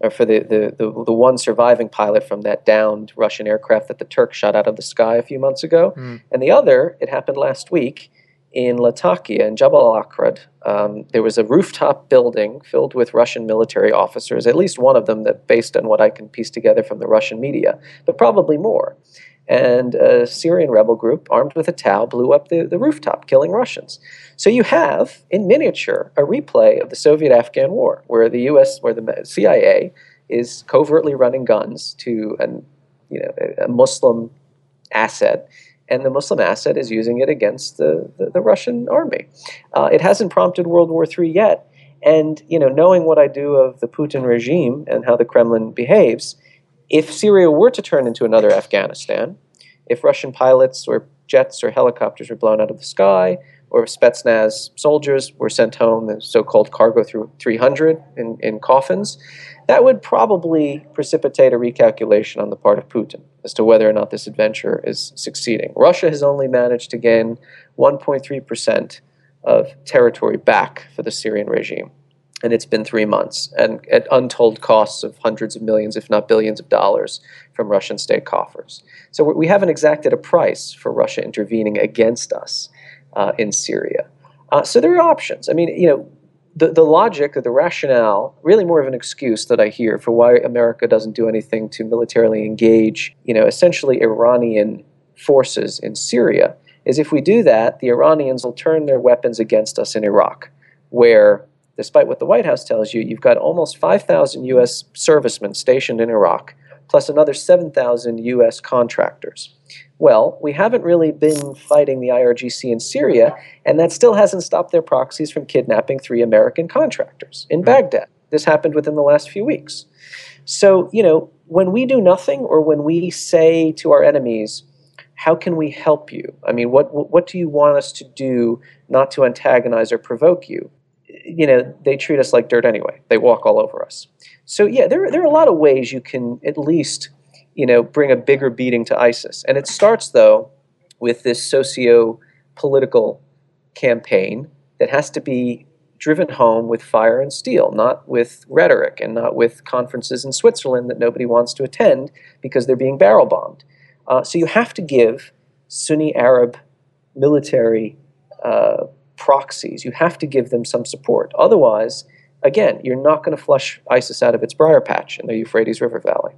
or for the, the, the, the, one surviving pilot from that downed Russian aircraft that the Turks shot out of the sky a few months ago. Mm. And the other, it happened last week in Latakia, in Jabal al Akrad. Um, there was a rooftop building filled with Russian military officers, at least one of them that, based on what I can piece together from the Russian media, but probably more. And a Syrian rebel group, armed with a TOW, blew up the, the rooftop, killing Russians. So you have, in miniature, a replay of the Soviet-Afghan War, where the U.S., where the CIA is covertly running guns to an, you know, a Muslim asset, and the Muslim asset is using it against the, the, the Russian army. Uh, it hasn't prompted World War III yet, and you know, knowing what I do of the Putin regime and how the Kremlin behaves, if Syria were to turn into another Afghanistan, if Russian pilots or jets or helicopters were blown out of the sky, or Spetsnaz soldiers were sent home, the so-called cargo through 300 in, in coffins, that would probably precipitate a recalculation on the part of Putin as to whether or not this adventure is succeeding. Russia has only managed to gain 1.3% of territory back for the Syrian regime. And it's been three months, and at untold costs of hundreds of millions, if not billions of dollars from Russian state coffers. So we haven't exacted a price for Russia intervening against us uh, in Syria. Uh, so there are options. I mean, you know, the, the logic or the rationale, really more of an excuse that I hear for why America doesn't do anything to militarily engage, you know, essentially Iranian forces in Syria, is if we do that, the Iranians will turn their weapons against us in Iraq, where, despite what the White House tells you, you've got almost 5,000 U.S. servicemen stationed in Iraq, plus another 7,000 U.S. contractors. Well, we haven't really been fighting the IRGC in Syria, and that still hasn't stopped their proxies from kidnapping three American contractors in hmm. Baghdad. This happened within the last few weeks. So, you know, when we do nothing or when we say to our enemies, how can we help you? I mean, what, what do you want us to do not to antagonize or provoke you? You know, they treat us like dirt anyway. They walk all over us. So, yeah, there, there are a lot of ways you can at least you know, bring a bigger beating to ISIS. And it starts, though, with this socio-political campaign that has to be driven home with fire and steel, not with rhetoric and not with conferences in Switzerland that nobody wants to attend because they're being barrel bombed. Uh, so you have to give Sunni Arab military uh, proxies, you have to give them some support. Otherwise, again, you're not going to flush ISIS out of its briar patch in the Euphrates River Valley.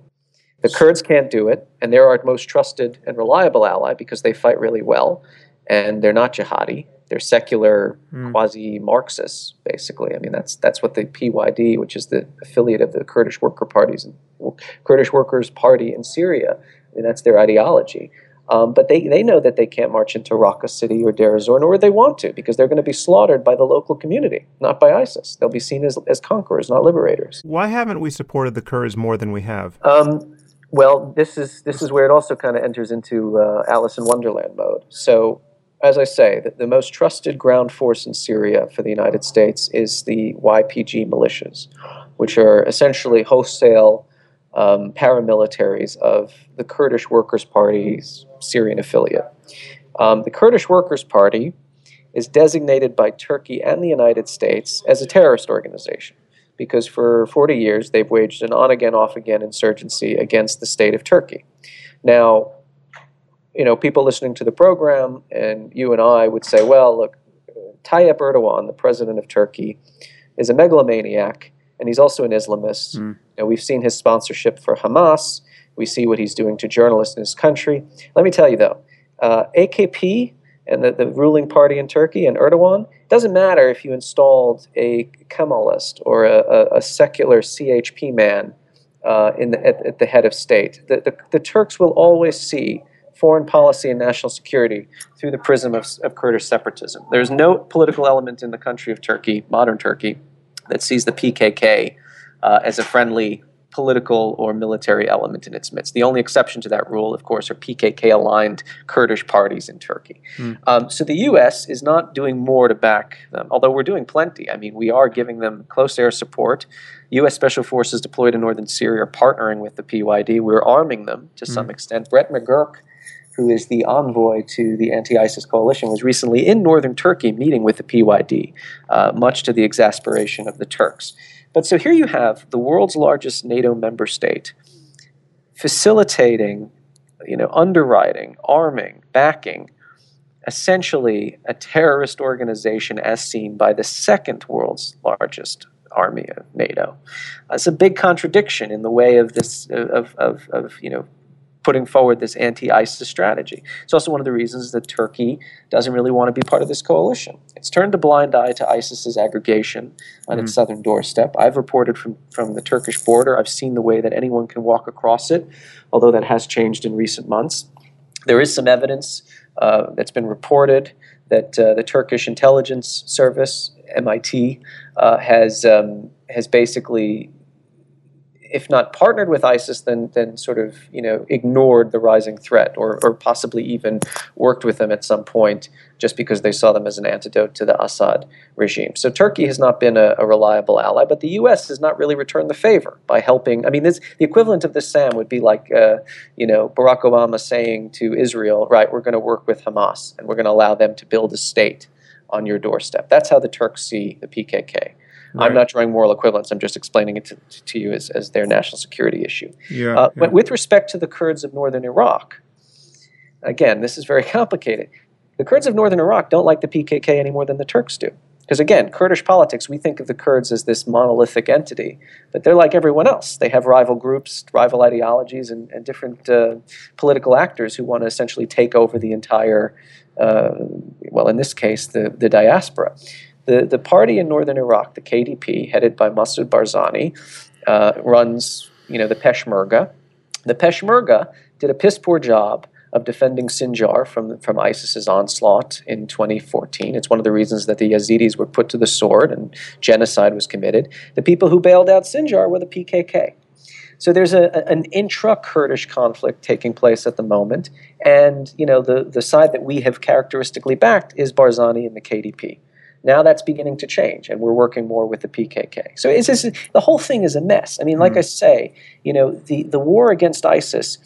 The Kurds can't do it, and they're our most trusted and reliable ally because they fight really well, and they're not jihadi. They're secular, mm. quasi-Marxists, basically. I mean, that's that's what the PYD, which is the affiliate of the Kurdish Worker Parties, Kurdish Workers Party in Syria. I mean, that's their ideology. Um, but they, they know that they can't march into Raqqa City or Deir ez-Zor, nor they want to, because they're going to be slaughtered by the local community, not by ISIS. They'll be seen as, as conquerors, not liberators. Why haven't we supported the Kurds more than we have? Um, well, this is this is where it also kind of enters into uh, Alice in Wonderland mode. So, as I say, the, the, most trusted ground force in Syria for the United States is the YPG militias, which are essentially wholesale um, paramilitaries of the Kurdish Workers' Party's Syrian affiliate. Um, the Kurdish Workers' Party is designated by Turkey and the United States as a terrorist organization because for 40 years they've waged an on again, off again insurgency against the state of Turkey. Now, you know, people listening to the program and you and I would say, well, look, Tayyip Erdogan, the president of Turkey, is a megalomaniac and he's also an Islamist. Mm. You we've seen his sponsorship for Hamas. We see what he's doing to journalists in his country. Let me tell you, though, uh, AKP and the, the ruling party in Turkey and Erdogan, doesn't matter if you installed a Kemalist or a, a, a secular CHP man uh, in the, at, at, the head of state. The, the, the, Turks will always see foreign policy and national security through the prism of, of Kurdish separatism. There's no political element in the country of Turkey, modern Turkey, that sees the PKK uh, as a friendly political or military element in its midst. The only exception to that rule, of course, are PKK aligned Kurdish parties in Turkey. Mm. Um, so the U.S. is not doing more to back them, although we're doing plenty. I mean, we are giving them close air support. U.S. Special Forces deployed in northern Syria are partnering with the PYD. We're arming them to mm. some extent. Brett McGurk who is the envoy to the anti ISIS coalition, was recently in northern Turkey meeting with the PYD, uh, much to the exasperation of the Turks. But so here you have the world's largest NATO member state facilitating, you know, underwriting, arming, backing essentially a terrorist organization as seen by the second world's largest army of NATO. It's a big contradiction in the way of this of, of, of you know putting forward this anti-ISIS strategy. It's also one of the reasons that Turkey doesn't really want to be part of this coalition. It's turned a blind eye to ISIS's aggregation on mm its southern doorstep. I've reported from, from the Turkish border. I've seen the way that anyone can walk across it, although that has changed in recent months. There is some evidence uh, that's been reported that uh, the Turkish intelligence service, MIT, uh, has um, has basically if not partnered with ISIS, then then sort of you know ignored the rising threat, or or possibly even worked with them at some point, just because they saw them as an antidote to the Assad regime. So Turkey has not been a, a reliable ally, but the U.S. has not really returned the favor by helping. I mean, this, the equivalent of this, Sam, would be like uh, you know Barack Obama saying to Israel, "Right, we're going to work with Hamas, and we're going to allow them to build a state." On your doorstep. That's how the Turks see the PKK. Right. I'm not drawing moral equivalence. I'm just explaining it to, to you as, as their national security issue. Yeah, uh, yeah. But with respect to the Kurds of northern Iraq, again, this is very complicated. The Kurds of northern Iraq don't like the PKK any more than the Turks do. Because again, Kurdish politics, we think of the Kurds as this monolithic entity, but they're like everyone else. They have rival groups, rival ideologies, and, and different uh, political actors who want to essentially take over the entire, uh, well, in this case, the, the diaspora. The, the party in northern Iraq, the KDP, headed by Masoud Barzani, uh, runs you know the Peshmerga. The Peshmerga did a piss poor job of defending Sinjar from, from ISIS's onslaught in 2014. It's one of the reasons that the Yazidis were put to the sword and genocide was committed. The people who bailed out Sinjar were the PKK. So there's a, an intra-Kurdish conflict taking place at the moment, and you know the, the side that we have characteristically backed is Barzani and the KDP. Now that's beginning to change, and we're working more with the PKK. So it's just, the whole thing is a mess. I mean, like mm. I say, you know, the, the war against ISIS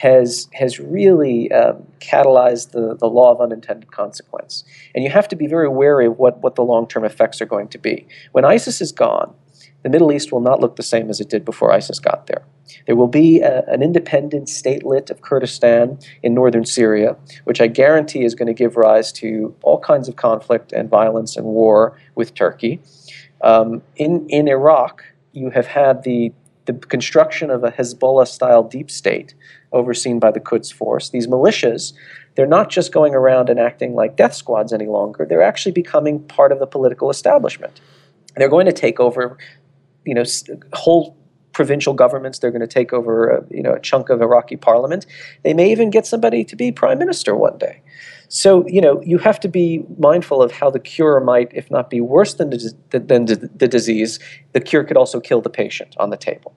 has has really um, catalyzed the, the law of unintended consequence, and you have to be very wary of what, what the long term effects are going to be. When ISIS is gone, the Middle East will not look the same as it did before ISIS got there. There will be a, an independent statelet of Kurdistan in northern Syria, which I guarantee is going to give rise to all kinds of conflict and violence and war with Turkey. Um, in, in Iraq, you have had the, the construction of a Hezbollah style deep state overseen by the Quds Force. These militias, they're not just going around and acting like death squads any longer, they're actually becoming part of the political establishment. They're going to take over you know, whole provincial governments. They're going to take over, a, you know, a chunk of Iraqi parliament. They may even get somebody to be prime minister one day. So you know you have to be mindful of how the cure might, if not be worse than the, than the disease, the cure could also kill the patient on the table.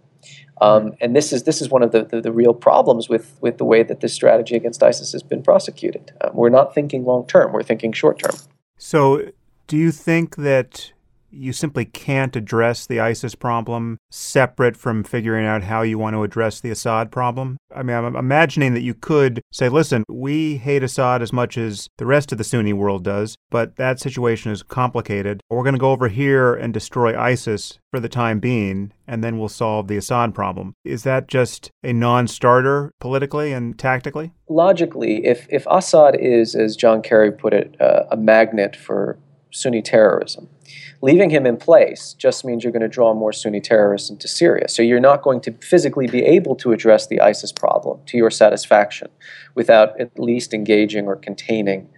Um, and this is this is one of the, the, the, real problems with, with the way that this strategy against ISIS has been prosecuted. Um, we're not thinking long term; we're thinking short term. So, do you think that you simply can't address the ISIS problem separate from figuring out how you want to address the Assad problem. I mean, I'm imagining that you could say, listen, we hate Assad as much as the rest of the Sunni world does, but that situation is complicated. We're going to go over here and destroy ISIS for the time being, and then we'll solve the Assad problem. Is that just a non starter politically and tactically? Logically, if, if Assad is, as John Kerry put it, uh, a magnet for Sunni terrorism. Leaving him in place just means you're going to draw more Sunni terrorists into Syria. So you're not going to physically be able to address the ISIS problem to your satisfaction without at least engaging or containing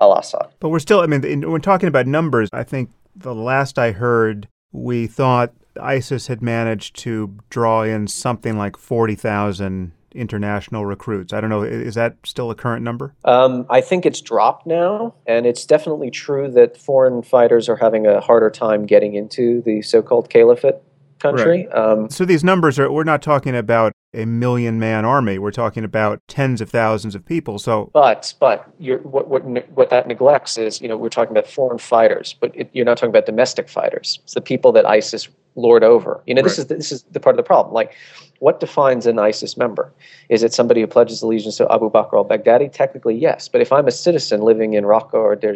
al Assad. But we're still, I mean, when talking about numbers, I think the last I heard, we thought ISIS had managed to draw in something like 40,000 international recruits. I don't know, is that still a current number? Um, I think it's dropped now, and it's definitely true that foreign fighters are having a harder time getting into the so called caliphate country. Right. Um, so these numbers are, we're not talking about a million man army. We're talking about tens of thousands of people. So, but but what what what that neglects is you know we're talking about foreign fighters, but it, you're not talking about domestic fighters. It's the people that ISIS lord over. You know, this right. is the, this is the part of the problem. Like, what defines an ISIS member? Is it somebody who pledges allegiance to Abu Bakr al-Baghdadi? Technically, yes. But if I'm a citizen living in Raqqa or Deir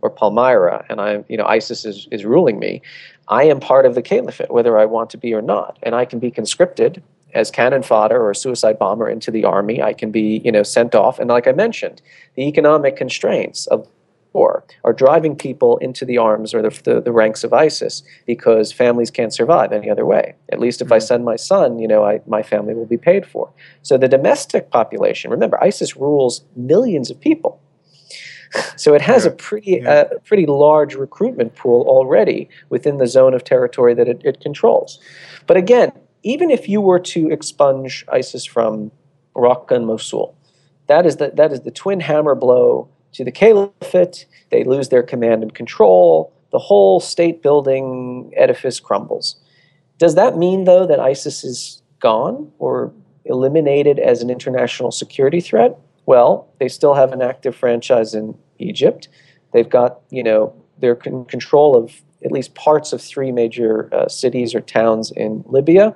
or Palmyra, and I'm, you know, ISIS is, is ruling me, I am part of the caliphate, whether I want to be or not, and I can be conscripted as cannon fodder or a suicide bomber into the army. I can be, you know, sent off. And like I mentioned, the economic constraints of war are driving people into the arms or the, the, the, ranks of ISIS because families can't survive any other way. At least if I mm-hmm. send my son, you know, I, my family will be paid for. So the domestic population, remember, ISIS rules millions of people. So it has a pretty yeah. uh, pretty large recruitment pool already within the zone of territory that it, it controls. But again, even if you were to expunge ISIS from Raqqa and Mosul, that is the, that is the twin hammer blow to the caliphate. They lose their command and control. The whole state building edifice crumbles. Does that mean, though, that ISIS is gone or eliminated as an international security threat? Well, they still have an active franchise in Egypt. They've got, you know, they're in control of at least parts of three major uh, cities or towns in Libya.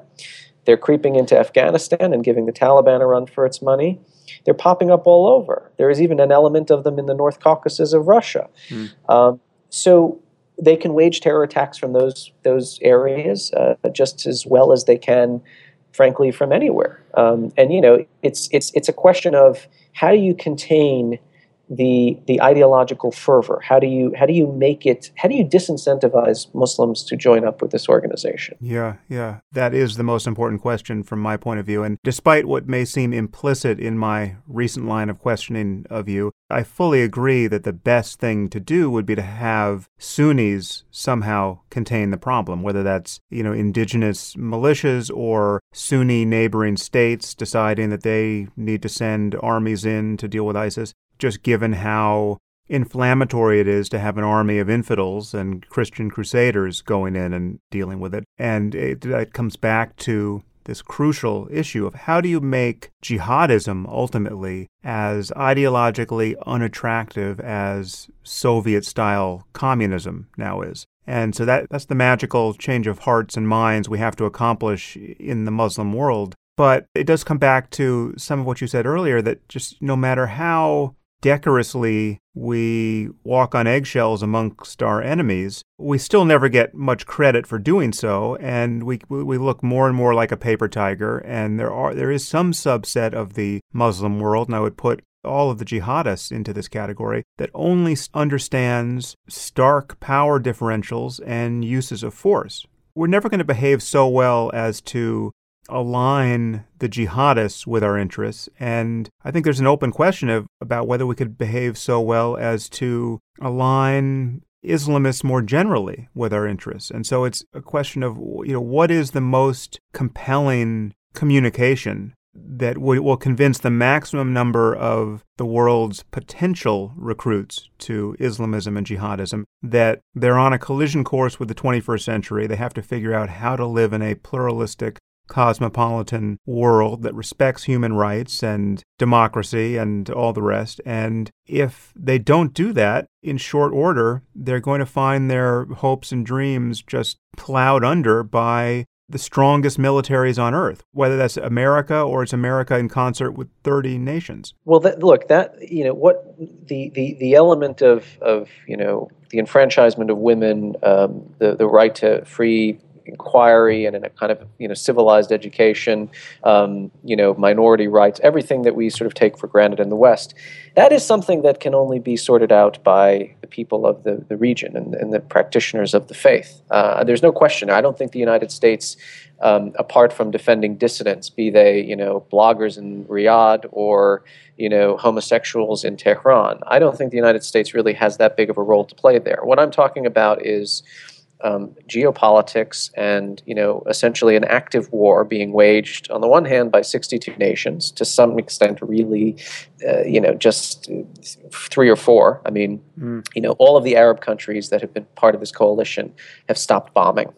They're creeping into Afghanistan and giving the Taliban a run for its money. They're popping up all over. There is even an element of them in the North Caucasus of Russia. Mm. Um, so they can wage terror attacks from those those areas uh, just as well as they can, frankly, from anywhere. Um, and you know, it's it's it's a question of how do you contain the the ideological fervor? How do you how do you make it? How do you disincentivize Muslims to join up with this organization? Yeah, yeah, that is the most important question from my point of view. And despite what may seem implicit in my recent line of questioning of you, I fully agree that the best thing to do would be to have Sunnis somehow contain the problem, whether that's you know indigenous militias or Sunni neighboring states deciding that they need to send armies in to deal with ISIS just given how inflammatory it is to have an army of infidels and Christian crusaders going in and dealing with it. And it, it comes back to this crucial issue of how do you make jihadism ultimately as ideologically unattractive as Soviet style communism now is. And so that, that's the magical change of hearts and minds we have to accomplish in the Muslim world. But it does come back to some of what you said earlier that just no matter how decorously we walk on eggshells amongst our enemies, we still never get much credit for doing so, and we we look more and more like a paper tiger. And there are there is some subset of the Muslim world, and I would put all of the jihadists into this category that only understands stark power differentials and uses of force. We're never going to behave so well as to align the jihadists with our interests. And I think there's an open question of, about whether we could behave so well as to align Islamists more generally with our interests. And so it's a question of, you know, what is the most compelling communication that will convince the maximum number of the world's potential recruits to Islamism and jihadism that they're on a collision course with the 21st century. They have to figure out how to live in a pluralistic, cosmopolitan world that respects human rights and democracy and all the rest. And if they don't do that in short order, they're going to find their hopes and dreams just plowed under by the strongest militaries on earth, whether that's America or it's America in concert with 30 nations. Well, that, look, that, you know, what the, the, the element of, of, you know, the enfranchisement of women, um, the, the right to free inquiry and in a kind of you know civilized education, um, you know minority rights, everything that we sort of take for granted in the West. That is something that can only be sorted out by the people of the, the region and, and the practitioners of the faith. Uh, there's no question. I don't think the United States, um, apart from defending dissidents, be they you know bloggers in Riyadh or you know homosexuals in Tehran, I don't think the United States really has that big of a role to play there. What I'm talking about is um, geopolitics and you know essentially an active war being waged on the one hand by 62 nations to some extent really uh, you know just three or four i mean mm. you know all of the arab countries that have been part of this coalition have stopped bombing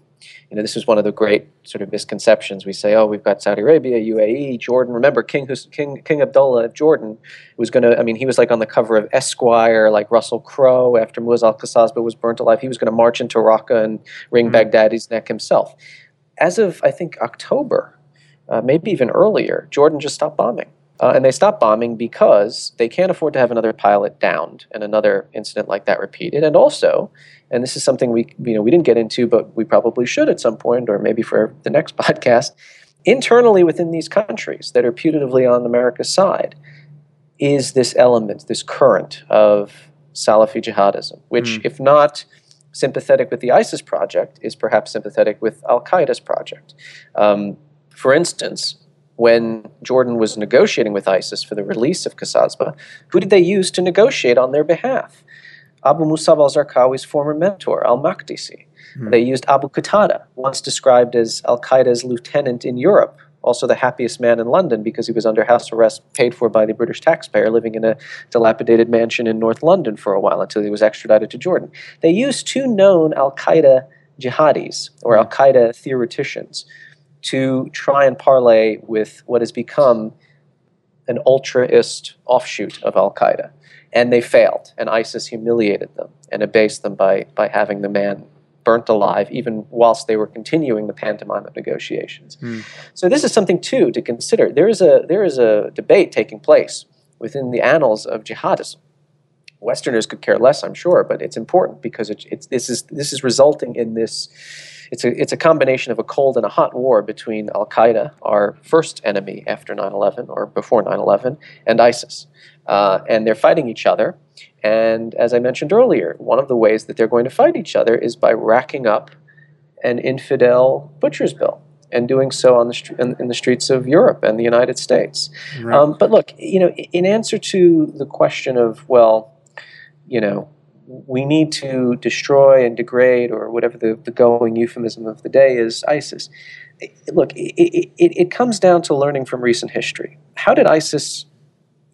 You know, this is one of the great sort of misconceptions. We say, oh, we've got Saudi Arabia, UAE, Jordan. Remember, King King King Abdullah of Jordan was going to. I mean, he was like on the cover of Esquire, like Russell Crowe. After Muaz al-Qasasbeh was burnt alive, he was going to march into Raqqa and wring mm-hmm. Baghdadi's neck himself. As of I think October, uh, maybe even earlier, Jordan just stopped bombing. Uh, and they stopped bombing because they can't afford to have another pilot downed and another incident like that repeated. And also, and this is something we you know we didn't get into, but we probably should at some point, or maybe for the next podcast. Internally within these countries that are putatively on America's side, is this element, this current of Salafi jihadism, which, mm. if not sympathetic with the ISIS project, is perhaps sympathetic with Al Qaeda's project. Um, for instance, when Jordan was negotiating with ISIS for the release of Qasasbeh, who did they use to negotiate on their behalf? Abu Musab al Zarqawi's former mentor, al Makdisi. Hmm. They used Abu Qatada, once described as Al Qaeda's lieutenant in Europe, also the happiest man in London because he was under house arrest paid for by the British taxpayer living in a dilapidated mansion in North London for a while until he was extradited to Jordan. They used two known Al Qaeda jihadis or Al Qaeda theoreticians to try and parlay with what has become an ultraist offshoot of Al Qaeda. And they failed, and ISIS humiliated them and abased them by, by having the man burnt alive, even whilst they were continuing the pantomime of negotiations. Mm. So this is something too to consider. There is a there is a debate taking place within the annals of jihadism. Westerners could care less, I'm sure, but it's important because it, it's this is this is resulting in this it's a, it's a combination of a cold and a hot war between Al Qaeda, our first enemy after 9 11 or before 9 11, and ISIS. Uh, and they're fighting each other. And as I mentioned earlier, one of the ways that they're going to fight each other is by racking up an infidel butcher's bill and doing so on the in, in, the streets of Europe and the United States. Right. Um, but look, you know, in answer to the question of well, you know, we need to destroy and degrade, or whatever the, the going euphemism of the day is, ISIS. Look, it, it, it comes down to learning from recent history. How did ISIS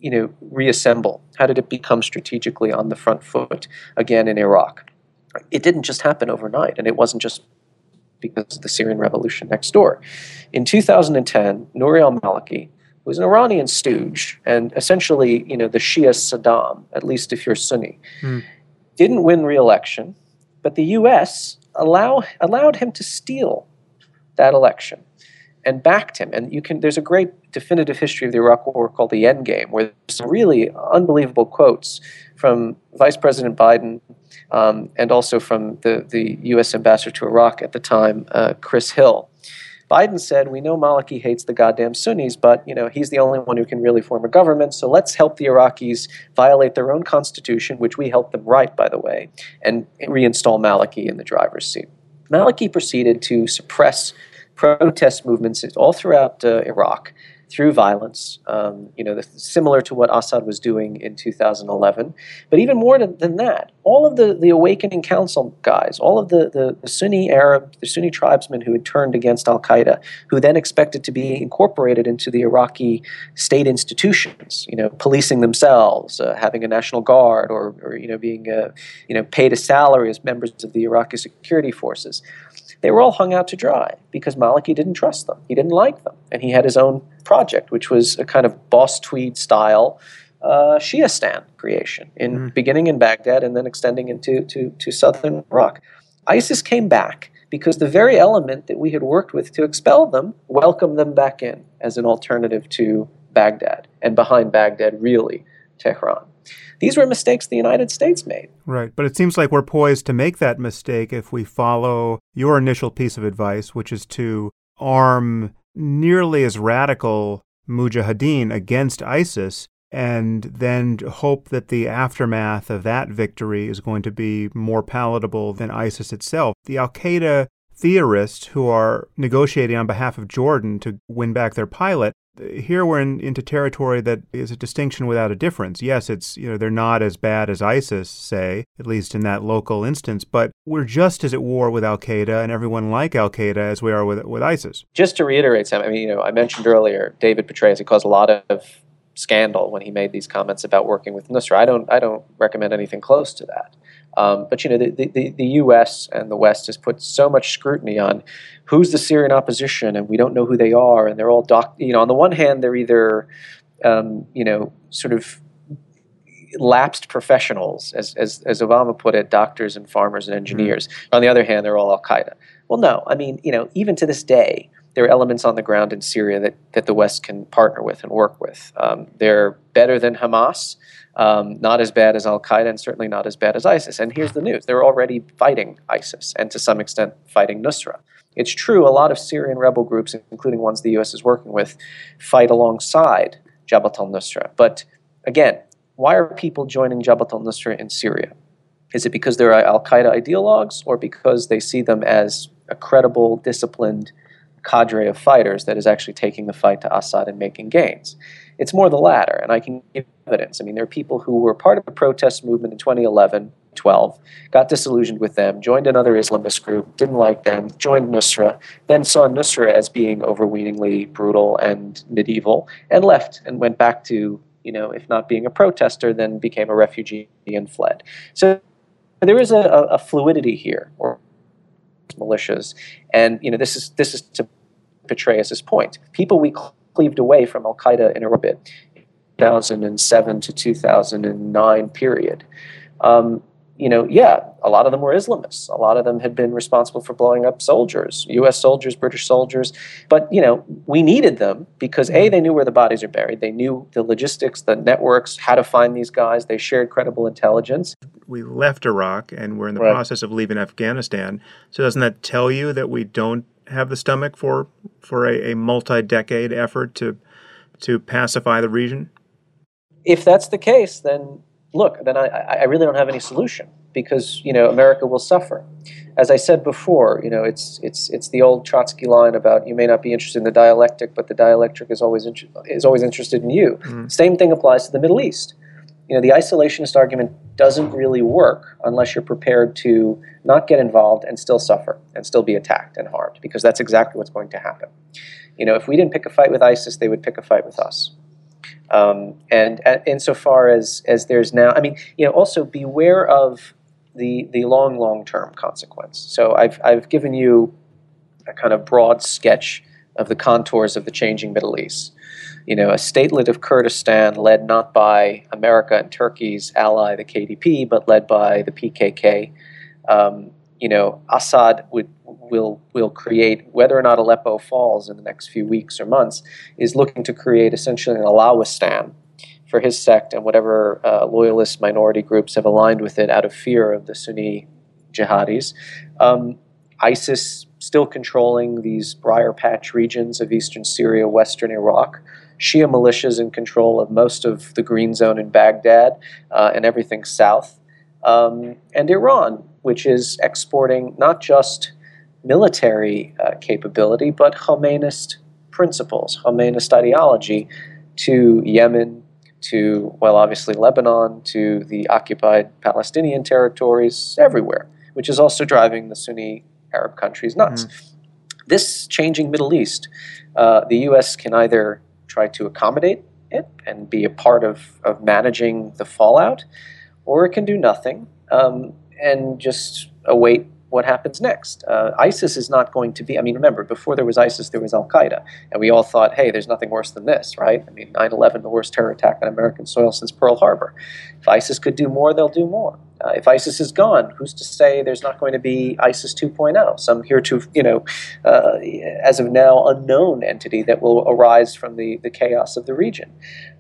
you know, reassemble? How did it become strategically on the front foot again in Iraq? It didn't just happen overnight, and it wasn't just because of the Syrian revolution next door. In 2010, Nouri al-Maliki, who was an Iranian stooge and essentially, you know, the Shia Saddam, at least if you're Sunni, mm didn't win re-election, but the U.S. Allow, allowed him to steal that election and backed him. And you can there's a great definitive history of the Iraq War called the Endgame, where there's some really unbelievable quotes from Vice President Biden um, and also from the, the U.S. ambassador to Iraq at the time, uh, Chris Hill. Biden said, "We know Maliki hates the goddamn Sunnis, but you know he's the only one who can really form a government. So let's help the Iraqis violate their own constitution, which we helped them write, by the way, and reinstall Maliki in the driver's seat." Maliki proceeded to suppress protest movements all throughout uh, Iraq through violence, um, you know, the, similar to what Assad was doing in 2011. But even more than that, all of the, the Awakening Council guys, all of the, the, the Sunni Arab, the Sunni tribesmen who had turned against Al Qaeda, who then expected to be incorporated into the Iraqi state institutions, you know, policing themselves, uh, having a national guard, or, or you know, being, uh, you know, paid a salary as members of the Iraqi security forces they were all hung out to dry because Maliki didn't trust them. He didn't like them. And he had his own project, which was a kind of boss tweed style uh, Shiistan creation, in mm. beginning in Baghdad and then extending into to, to southern Iraq. ISIS came back because the very element that we had worked with to expel them welcomed them back in as an alternative to Baghdad, and behind Baghdad, really, Tehran. These were mistakes the United States made. Right. But it seems like we're poised to make that mistake if we follow your initial piece of advice, which is to arm nearly as radical mujahideen against ISIS and then hope that the aftermath of that victory is going to be more palatable than ISIS itself. The Al Qaeda theorists who are negotiating on behalf of Jordan to win back their pilot here we're in, into territory that is a distinction without a difference. Yes, it's you know they're not as bad as ISIS, say, at least in that local instance, but we're just as at war with Al Qaeda and everyone like Al Qaeda as we are with with ISIS. Just to reiterate, Sam, I mean, you know, I mentioned earlier David Petraeus. He caused a lot of scandal when he made these comments about working with Nusra. I don't I don't recommend anything close to that. Um, but you know, the, the, the U.S. and the West has put so much scrutiny on who's the Syrian opposition, and we don't know who they are, and they're all doc. You know, on the one hand, they're either um, you know sort of lapsed professionals, as, as, as Obama put it, doctors and farmers and engineers. Mm-hmm. On the other hand, they're all Al Qaeda. Well, no, I mean, you know, even to this day, there are elements on the ground in Syria that, that the West can partner with and work with. Um, they're better than Hamas, um, not as bad as Al Qaeda, and certainly not as bad as ISIS. And here's the news they're already fighting ISIS and to some extent fighting Nusra. It's true, a lot of Syrian rebel groups, including ones the U.S. is working with, fight alongside Jabhat al Nusra. But again, why are people joining Jabhat al Nusra in Syria? Is it because they're Al Qaeda ideologues or because they see them as a credible, disciplined cadre of fighters that is actually taking the fight to Assad and making gains? It's more the latter, and I can give evidence. I mean, there are people who were part of the protest movement in 2011, 12, got disillusioned with them, joined another Islamist group, didn't like them, joined Nusra, then saw Nusra as being overweeningly brutal and medieval, and left and went back to, you know, if not being a protester, then became a refugee and fled. So there is a, a fluidity here, or militias, and you know, this is this is to Petraeus's point. People we cleaved away from Al Qaeda in orbit, 2007 to 2009 period. Um, you know, yeah, a lot of them were Islamists. A lot of them had been responsible for blowing up soldiers, U.S. soldiers, British soldiers. But you know, we needed them because a mm-hmm. they knew where the bodies are buried. They knew the logistics, the networks, how to find these guys. They shared credible intelligence. We left Iraq and we're in the right. process of leaving Afghanistan. So doesn't that tell you that we don't have the stomach for for a, a multi-decade effort to to pacify the region? If that's the case, then look, then I, I really don't have any solution because you know America will suffer. As I said before, you know it's it's it's the old Trotsky line about you may not be interested in the dialectic, but the dialectic is always inter- is always interested in you. Mm. Same thing applies to the Middle East. You know the isolationist argument doesn't really work unless you're prepared to not get involved and still suffer and still be attacked and harmed because that's exactly what's going to happen. You know if we didn't pick a fight with ISIS, they would pick a fight with us. Um, and uh, insofar as as there's now, I mean, you know, also beware of the the long long term consequence. So I've I've given you a kind of broad sketch of the contours of the changing Middle East. You know, a statelet of Kurdistan led not by America and Turkey's ally, the KDP, but led by the PKK. Um, you know, Assad would will will create whether or not Aleppo falls in the next few weeks or months is looking to create essentially an Alawistan for his sect and whatever uh, loyalist minority groups have aligned with it out of fear of the Sunni jihadis. Um, ISIS still controlling these briar patch regions of eastern Syria, western Iraq. Shia militias in control of most of the green zone in Baghdad uh, and everything south. Um, and Iran, which is exporting not just military uh, capability, but Khomeinist principles, Khomeinist ideology to Yemen, to, well, obviously Lebanon, to the occupied Palestinian territories, everywhere, which is also driving the Sunni Arab countries nuts. Mm. This changing Middle East, uh, the U.S. can either try to accommodate it and be a part of, of managing the fallout, or it can do nothing um, and just await what happens next. Uh, ISIS is not going to be, I mean, remember, before there was ISIS, there was Al Qaeda. And we all thought, hey, there's nothing worse than this, right? I mean, 9 11, the worst terror attack on American soil since Pearl Harbor. If ISIS could do more, they'll do more. Uh, if ISIS is gone, who's to say there's not going to be ISIS 2.0, some here to, you know, uh, as of now, unknown entity that will arise from the, the chaos of the region?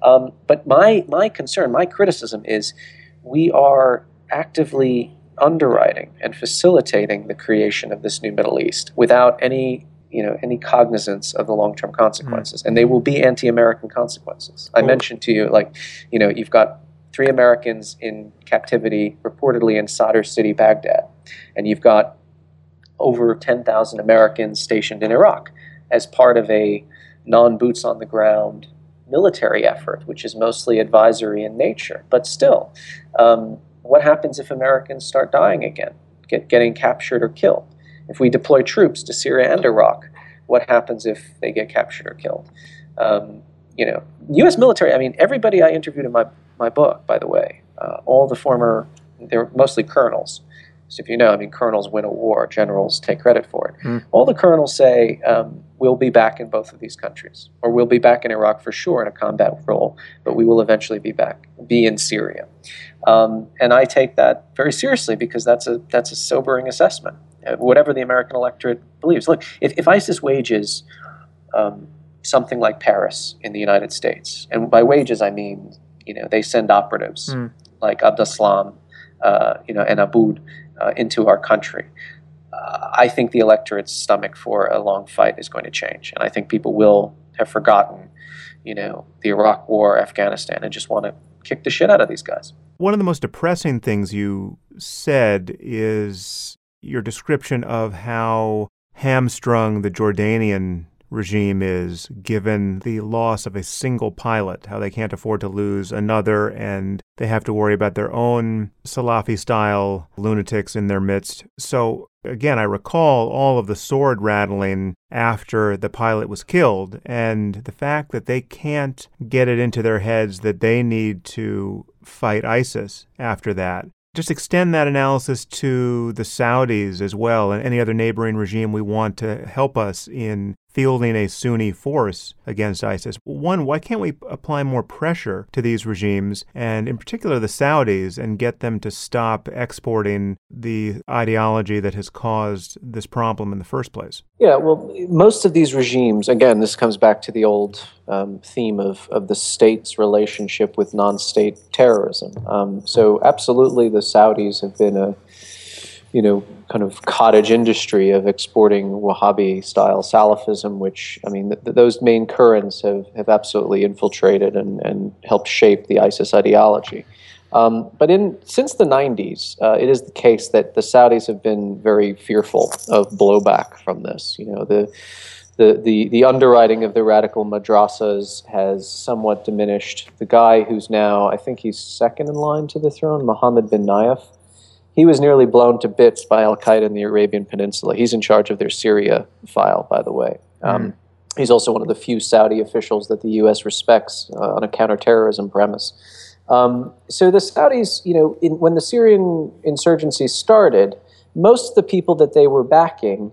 Um, but my, my concern, my criticism is we are actively underwriting and facilitating the creation of this new Middle East without any you know any cognizance of the long-term consequences mm-hmm. and they will be anti-american consequences i mentioned to you like you know you've got three americans in captivity reportedly in sadr city baghdad and you've got over 10,000 americans stationed in iraq as part of a non-boots on the ground military effort which is mostly advisory in nature but still um, what happens if Americans start dying again, get, getting captured or killed? If we deploy troops to Syria and Iraq, what happens if they get captured or killed? Um, you know, U.S. military. I mean, everybody I interviewed in my my book, by the way, uh, all the former they're mostly colonels. So if you know, I mean, colonels win a war, generals take credit for it. Mm. All the colonels say, um, we'll be back in both of these countries, or we'll be back in Iraq for sure in a combat role, but we will eventually be back, be in Syria. Um, and I take that very seriously because that's a that's a sobering assessment. Uh, whatever the American electorate believes. Look, if, if ISIS wages um, something like Paris in the United States, and by wages I mean you know they send operatives Mm. like Abdeslam, uh, you know, and Abaaoud uh, into our country. Uh, I think the electorate's stomach for a long fight is going to change, and I think people will have forgotten, you know, the Iraq War, Afghanistan, and just want to kick the shit out of these guys. One of the most depressing things you said is your description of how hamstrung the Jordanian regime is given the loss of a single pilot, how they can't afford to lose another, and they have to worry about their own Salafi style lunatics in their midst. So, again, I recall all of the sword rattling after the pilot was killed, and the fact that they can't get it into their heads that they need to fight ISIS after that. Just extend that analysis to the Saudis as well and any other neighboring regime we want to help us in fielding a Sunni force against ISIS. One, why can't we apply more pressure to these regimes, and in particular the Saudis, and get them to stop exporting the ideology that has caused this problem in the first place? Yeah, well, most of these regimes, again, this comes back to the old um, theme of, of the state's relationship with non state terrorism. Um, so, absolutely, the Saudis have been a you know, kind of cottage industry of exporting Wahhabi style Salafism, which, I mean, th- those main currents have, have absolutely infiltrated and, and helped shape the ISIS ideology. Um, but in since the 90s, uh, it is the case that the Saudis have been very fearful of blowback from this. You know, the the, the, the underwriting of the radical madrasas has somewhat diminished. The guy who's now, I think he's second in line to the throne, Mohammed bin Nayef, he was nearly blown to bits by Al Qaeda in the Arabian Peninsula. He's in charge of their Syria file, by the way. Um, He's also one of the few Saudi officials that the U.S. respects uh, on a counterterrorism premise. Um, so the Saudis, you know, in, when the Syrian insurgency started, most of the people that they were backing,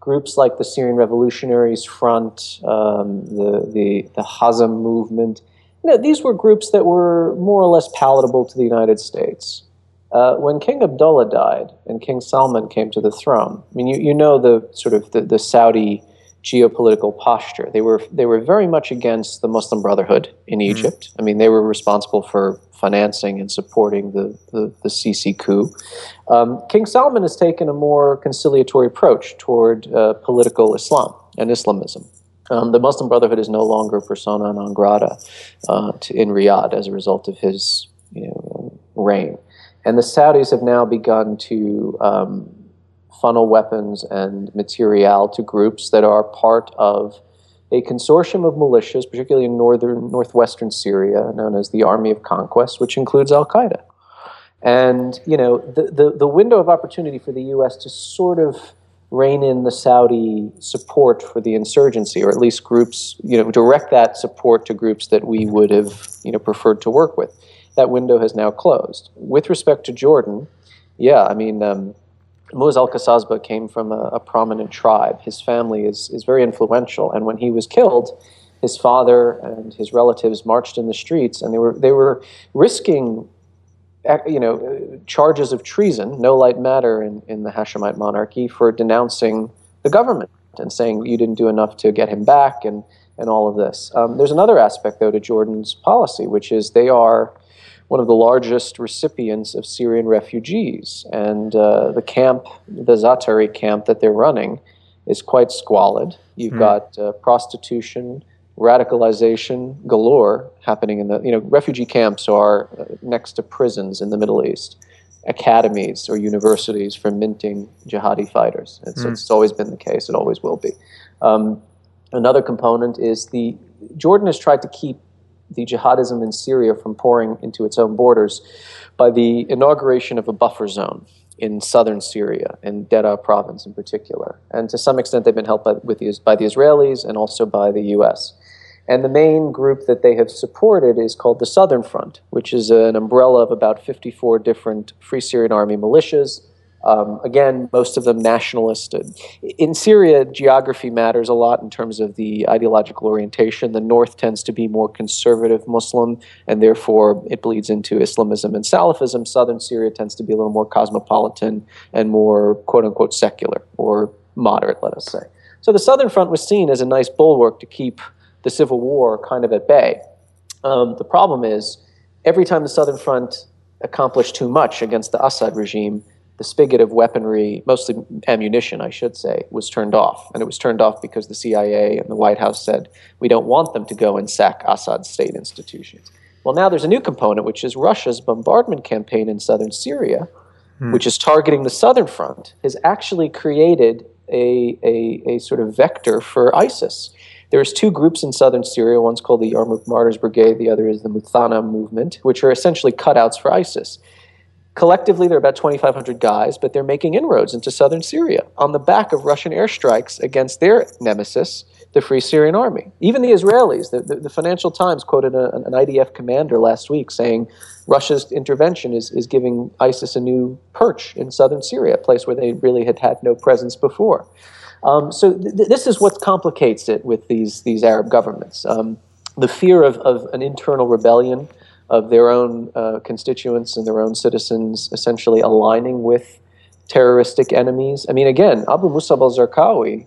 groups like the Syrian Revolutionaries Front, um, the the the Hazm movement, you know, these were groups that were more or less palatable to the United States. Uh, when King Abdullah died and King Salman came to the throne, I mean, you, you know the sort of the, the Saudi geopolitical posture. They were they were very much against the Muslim Brotherhood in Egypt. I mean, they were responsible for financing and supporting the the, the Sisi coup. Um, King Salman has taken a more conciliatory approach toward uh, political Islam and Islamism. Um, the Muslim Brotherhood is no longer persona non grata uh, to, in Riyadh as a result of his you know, reign. And the Saudis have now begun to um, funnel weapons and material to groups that are part of a consortium of militias, particularly in northern northwestern Syria, known as the Army of Conquest, which includes Al Qaeda. And you know, the, the, the window of opportunity for the U.S. to sort of rein in the Saudi support for the insurgency, or at least groups, you know, direct that support to groups that we would have, you know, preferred to work with. That window has now closed. With respect to Jordan, yeah, I mean, um, Muaz al Qasasba came from a, a, prominent tribe. His family is, is very influential, and when he was killed, his father and his relatives marched in the streets, and they were they were risking, you know, charges of treason, no light matter in, in the Hashemite monarchy, for denouncing the government and saying you didn't do enough to get him back, and and all of this. Um, there's another aspect though to Jordan's policy, which is they are one of the largest recipients of Syrian refugees. And uh, the camp, the Zaatari camp that they're running, is quite squalid. You've mm. got uh, prostitution, radicalization galore happening in the, you know, refugee camps are uh, next to prisons in the Middle East, academies or universities for minting jihadi fighters. It's, mm. it's always been the case, it always will be. Um, another component is the, Jordan has tried to keep the jihadism in Syria from pouring into its own borders by the inauguration of a buffer zone in southern Syria, in Deraa province in particular. And to some extent, they've been helped by, with by the Israelis and also by the U.S. And the main group that they have supported is called the Southern Front, which is an umbrella of about 54 different Free Syrian Army militias. Um, again, most of them nationalist. In Syria, geography matters a lot in terms of the ideological orientation. The north tends to be more conservative Muslim, and therefore it bleeds into Islamism and Salafism. Southern Syria tends to be a little more cosmopolitan and more quote unquote secular or moderate, let us say. So the Southern Front was seen as a nice bulwark to keep the civil war kind of at bay. Um, the problem is, every time the Southern Front accomplished too much against the Assad regime, the spigot of weaponry, mostly ammunition, I should say, was turned off. And it was turned off because the CIA and the White House said, we don't want them to go and sack Assad's state institutions. Well, now there's a new component, which is Russia's bombardment campaign in southern Syria, hmm. which is targeting the southern front, has actually created a, a, a sort of vector for ISIS. There's two groups in southern Syria. One's called the Yarmouk Martyrs Brigade. The other is the Muthana movement, which are essentially cutouts for ISIS. Collectively, they're about 2,500 guys, but they're making inroads into southern Syria on the back of Russian airstrikes against their nemesis, the Free Syrian Army. Even the Israelis, the, the, the Financial Times quoted a, an IDF commander last week saying Russia's intervention is, is giving ISIS a new perch in southern Syria, a place where they really had had no presence before. Um, so th- this is what complicates it with these these Arab governments. Um, the fear of, of an internal rebellion of their own uh, constituents and their own citizens essentially aligning with terroristic enemies. I mean, again, Abu Musab al-Zarqawi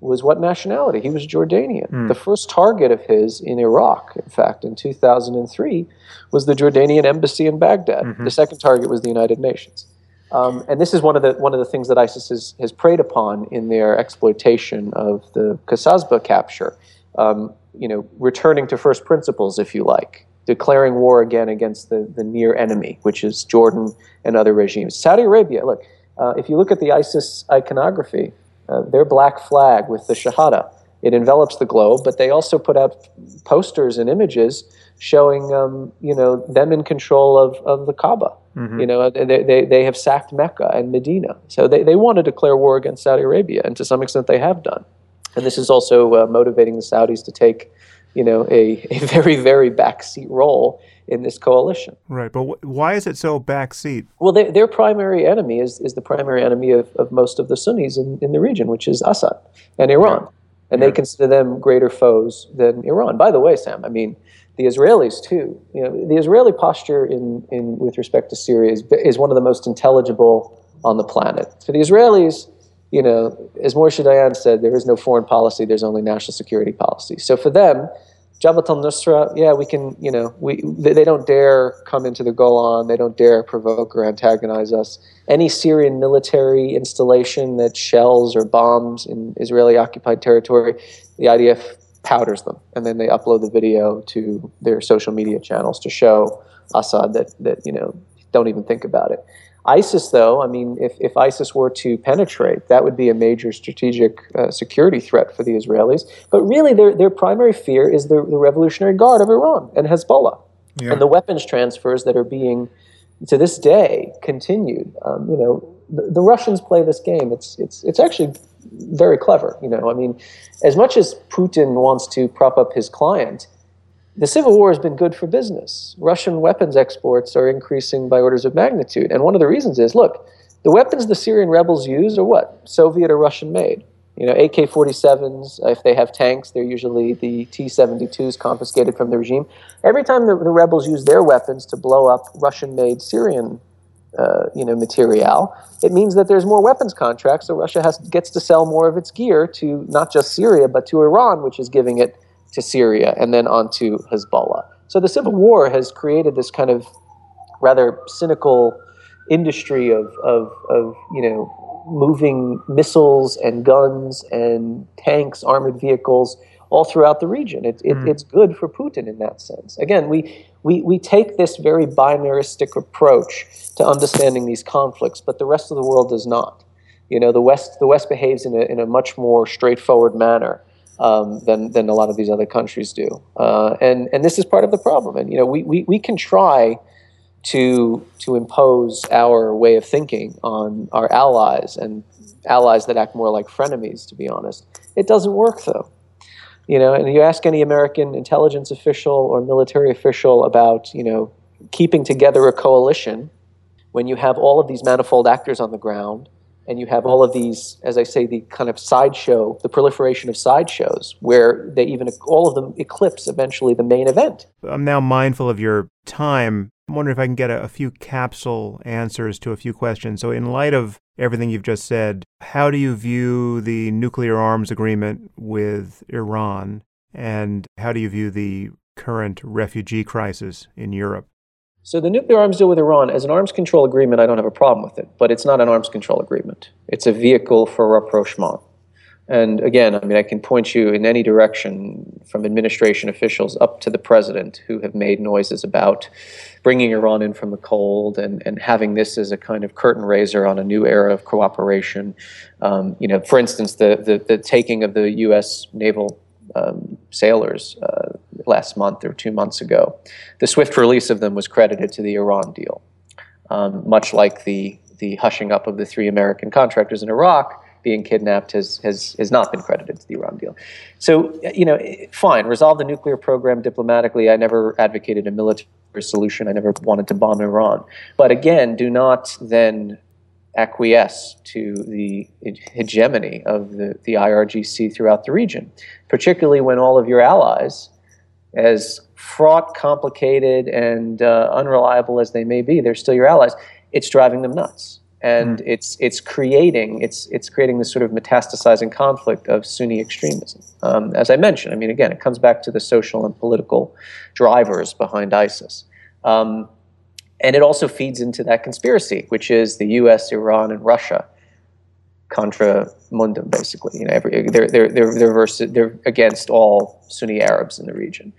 was what nationality? He was Jordanian. Mm. The first target of his in Iraq, in fact, in 2003, was the Jordanian embassy in Baghdad. Mm-hmm. The second target was the United Nations. Um, and this is one of the one of the things that ISIS has, has preyed upon in their exploitation of the Qasasba capture. Um, you know, returning to first principles, if you like, declaring war again against the, the near enemy, which is Jordan and other regimes. Saudi Arabia, look, uh, if you look at the ISIS iconography, uh, their black flag with the Shahada, it envelops the globe, but they also put out posters and images showing, um, you know, them in control of, of the Kaaba. Mm-hmm. You know, they, they, they have sacked Mecca and Medina. So they, they want to declare war against Saudi Arabia, and to some extent they have done. And this is also uh, motivating the Saudis to take, you know, a, a very, very backseat role in this coalition. Right, but wh- why is it so backseat? Well, they, their primary enemy is, is the primary enemy of, of most of the Sunnis in, in the region, which is Assad and Iran. Yeah. And yeah. they consider them greater foes than Iran. By the way, Sam, I mean, the Israelis too. You know, the Israeli posture in, in with respect to Syria is, is one of the most intelligible on the planet. For the Israelis, you know, as Moshe Dayan said, there is no foreign policy. There's only national security policy. So for them, Jabhat al-Nusra, yeah, we can, you know, we they, don't dare come into the Golan. They don't dare provoke or antagonize us. Any Syrian military installation that shells or bombs in Israeli-occupied territory, the IDF powders them, and then they upload the video to their social media channels to show Assad that that you know don't even think about it. ISIS, though, I mean, if, if ISIS were to penetrate, that would be a major strategic uh, security threat for the Israelis. But really, their, their primary fear is the, the Revolutionary Guard of Iran and Hezbollah. Yeah. And the weapons transfers that are being, to this day, continued. Um, you know, the, the Russians play this game. It's, it's, it's actually very clever. You know, I mean, as much as Putin wants to prop up his client, the civil war has been good for business. Russian weapons exports are increasing by orders of magnitude, and one of the reasons is look, the weapons the Syrian rebels use are what Soviet or Russian made. You know, AK-47s. If they have tanks, they're usually the T-72s confiscated from the regime. Every time the, the rebels use their weapons to blow up Russian-made Syrian uh, you know, material, it means that there's more weapons contracts, so Russia has, gets to sell more of its gear to not just Syria, but to Iran, which is giving it to Syria and then on to Hezbollah. So the civil war has created this kind of rather cynical industry of, of, of you know, moving missiles and guns and tanks, armored vehicles all throughout the region. It, it, mm. It's good for Putin in that sense. Again, we, we, we take this very binaristic approach to understanding these conflicts, but the rest of the world does not. You know, the West, the West behaves in a, in a much more straightforward manner. Um, than, than a lot of these other countries do. Uh, and, and this is part of the problem. And, you know, we, we, we can try to, to impose our way of thinking on our allies and allies that act more like frenemies, to be honest. It doesn't work, though. You know, and you ask any American intelligence official or military official about, you know, keeping together a coalition when you have all of these manifold actors on the ground and you have all of these, as I say, the kind of sideshow, the proliferation of sideshows, where they even all of them eclipse eventually the main event. I'm now mindful of your time. I'm wondering if I can get a, a few capsule answers to a few questions. So, in light of everything you've just said, how do you view the nuclear arms agreement with Iran, and how do you view the current refugee crisis in Europe? So the nuclear arms deal with Iran as an arms control agreement, I don't have a problem with it, but it's not an arms control agreement. It's a vehicle for rapprochement. And again, I mean, I can point you in any direction from administration officials up to the president who have made noises about bringing Iran in from the cold and, and having this as a kind of curtain raiser on a new era of cooperation. Um, you know, for instance, the, the, the taking of the U.S. naval um, sailors uh, last month or two months ago. The swift release of them was credited to the Iran deal, um, much like the the hushing up of the three American contractors in Iraq being kidnapped has, has, has not been credited to the Iran deal. So, you know, fine, resolve the nuclear program diplomatically. I never advocated a military solution. I never wanted to bomb Iran. But again, do not then acquiesce to the hegemony of the, the IRGC throughout the region, particularly when all of your allies, as fraught, complicated, and uh, unreliable as they may be, they're still your allies. It's driving them nuts. And mm. it's it's creating it's it's creating this sort of metastasizing conflict of Sunni extremism. Um, as I mentioned, I mean, again, it comes back to the social and political drivers behind ISIS. Um, and it also feeds into that conspiracy, which is the U.S., Iran, and Russia contra mundum, basically. You know, every, they're, they're, they're, they're, versus, they're against all Sunni Arabs in the region.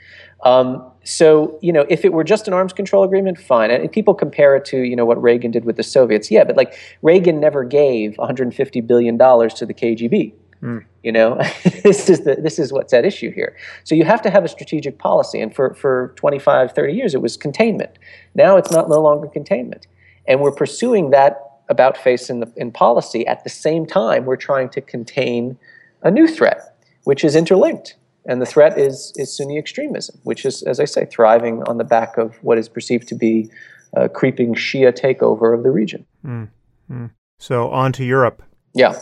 Um, so, you know, if it were just an arms control agreement, fine. And people compare it to, you know, what Reagan did with the Soviets. Yeah, but like Reagan never gave $150 billion to the KGB. Mm. You know, this is the this is what's at issue here. So you have to have a strategic policy, and for for 25, 30 years it was containment. Now it's not no longer containment, and we're pursuing that about face in the, in policy at the same time we're trying to contain a new threat, which is interlinked. And the threat is, is Sunni extremism, which is, as I say, thriving on the back of what is perceived to be a creeping Shia takeover of the region. Mm, mm. So, on to Europe. Yeah.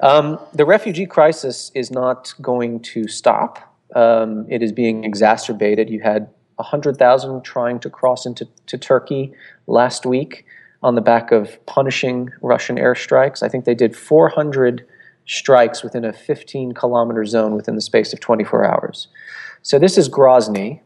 Um, the refugee crisis is not going to stop. Um, it is being exacerbated. You had 100,000 trying to cross into to Turkey last week on the back of punishing Russian airstrikes. I think they did 400 strikes within a 15 kilometer zone within the space of 24 hours. So this is Grozny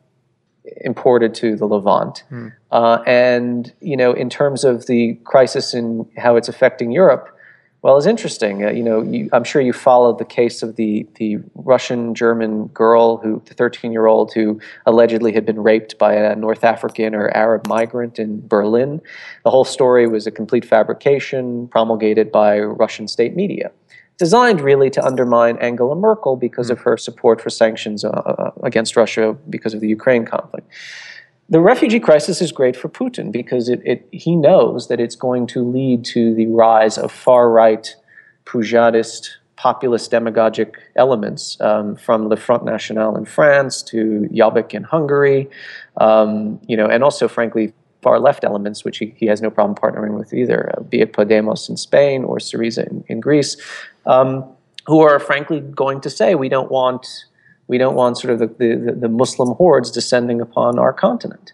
imported to the Levant. Mm. Uh, and, you know, in terms of the crisis and how it's affecting Europe, well, it's interesting. Uh, you know, you, I'm sure you followed the case of the the Russian German girl who, the 13 year old who allegedly had been raped by a North African or Arab migrant in Berlin. The whole story was a complete fabrication promulgated by Russian state media, designed really to undermine Angela Merkel because mm. of her support for sanctions uh, uh, against Russia because of the Ukraine conflict the refugee crisis is great for Putin because it, it, he knows that it's going to lead to the rise of far right, Poujadist, populist demagogic elements um, from Le Front National in France to Jobbik in Hungary, um, you know, and also, frankly, far left elements, which he, he has no problem partnering with either, uh, be it Podemos in Spain or Syriza in, in Greece, um, who are frankly going to say we don't want we don't want sort of the, the, the Muslim hordes descending upon our continent.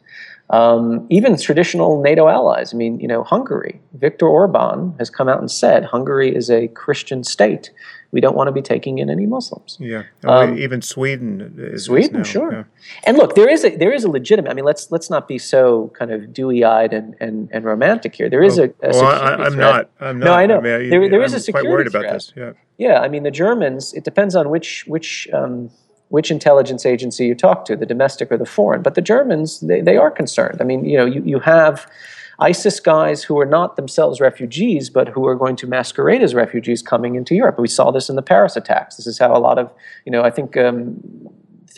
Um, even traditional NATO allies. I mean, you know, Hungary. Viktor Orban has come out and said Hungary is a Christian state. We don't want to be taking in any Muslims. Yeah, um, even Sweden. Is, Sweden, sure. Yeah. And look, there is a there is a legitimate. I mean, let's let's not be so kind of dewy eyed and, and, and romantic here. There is a. a well, I, am not. I'm not. No, I know. I mean, there, there is a security quite worried threat. about this. Yeah. Yeah, I mean, the Germans. It depends on which which. Um, which intelligence agency you talk to, the domestic or the foreign. But the Germans, they, they are concerned. I mean, you know, you, you have ISIS guys who are not themselves refugees, but who are going to masquerade as refugees coming into Europe. We saw this in the Paris attacks. This is how a lot of, you know, I think um,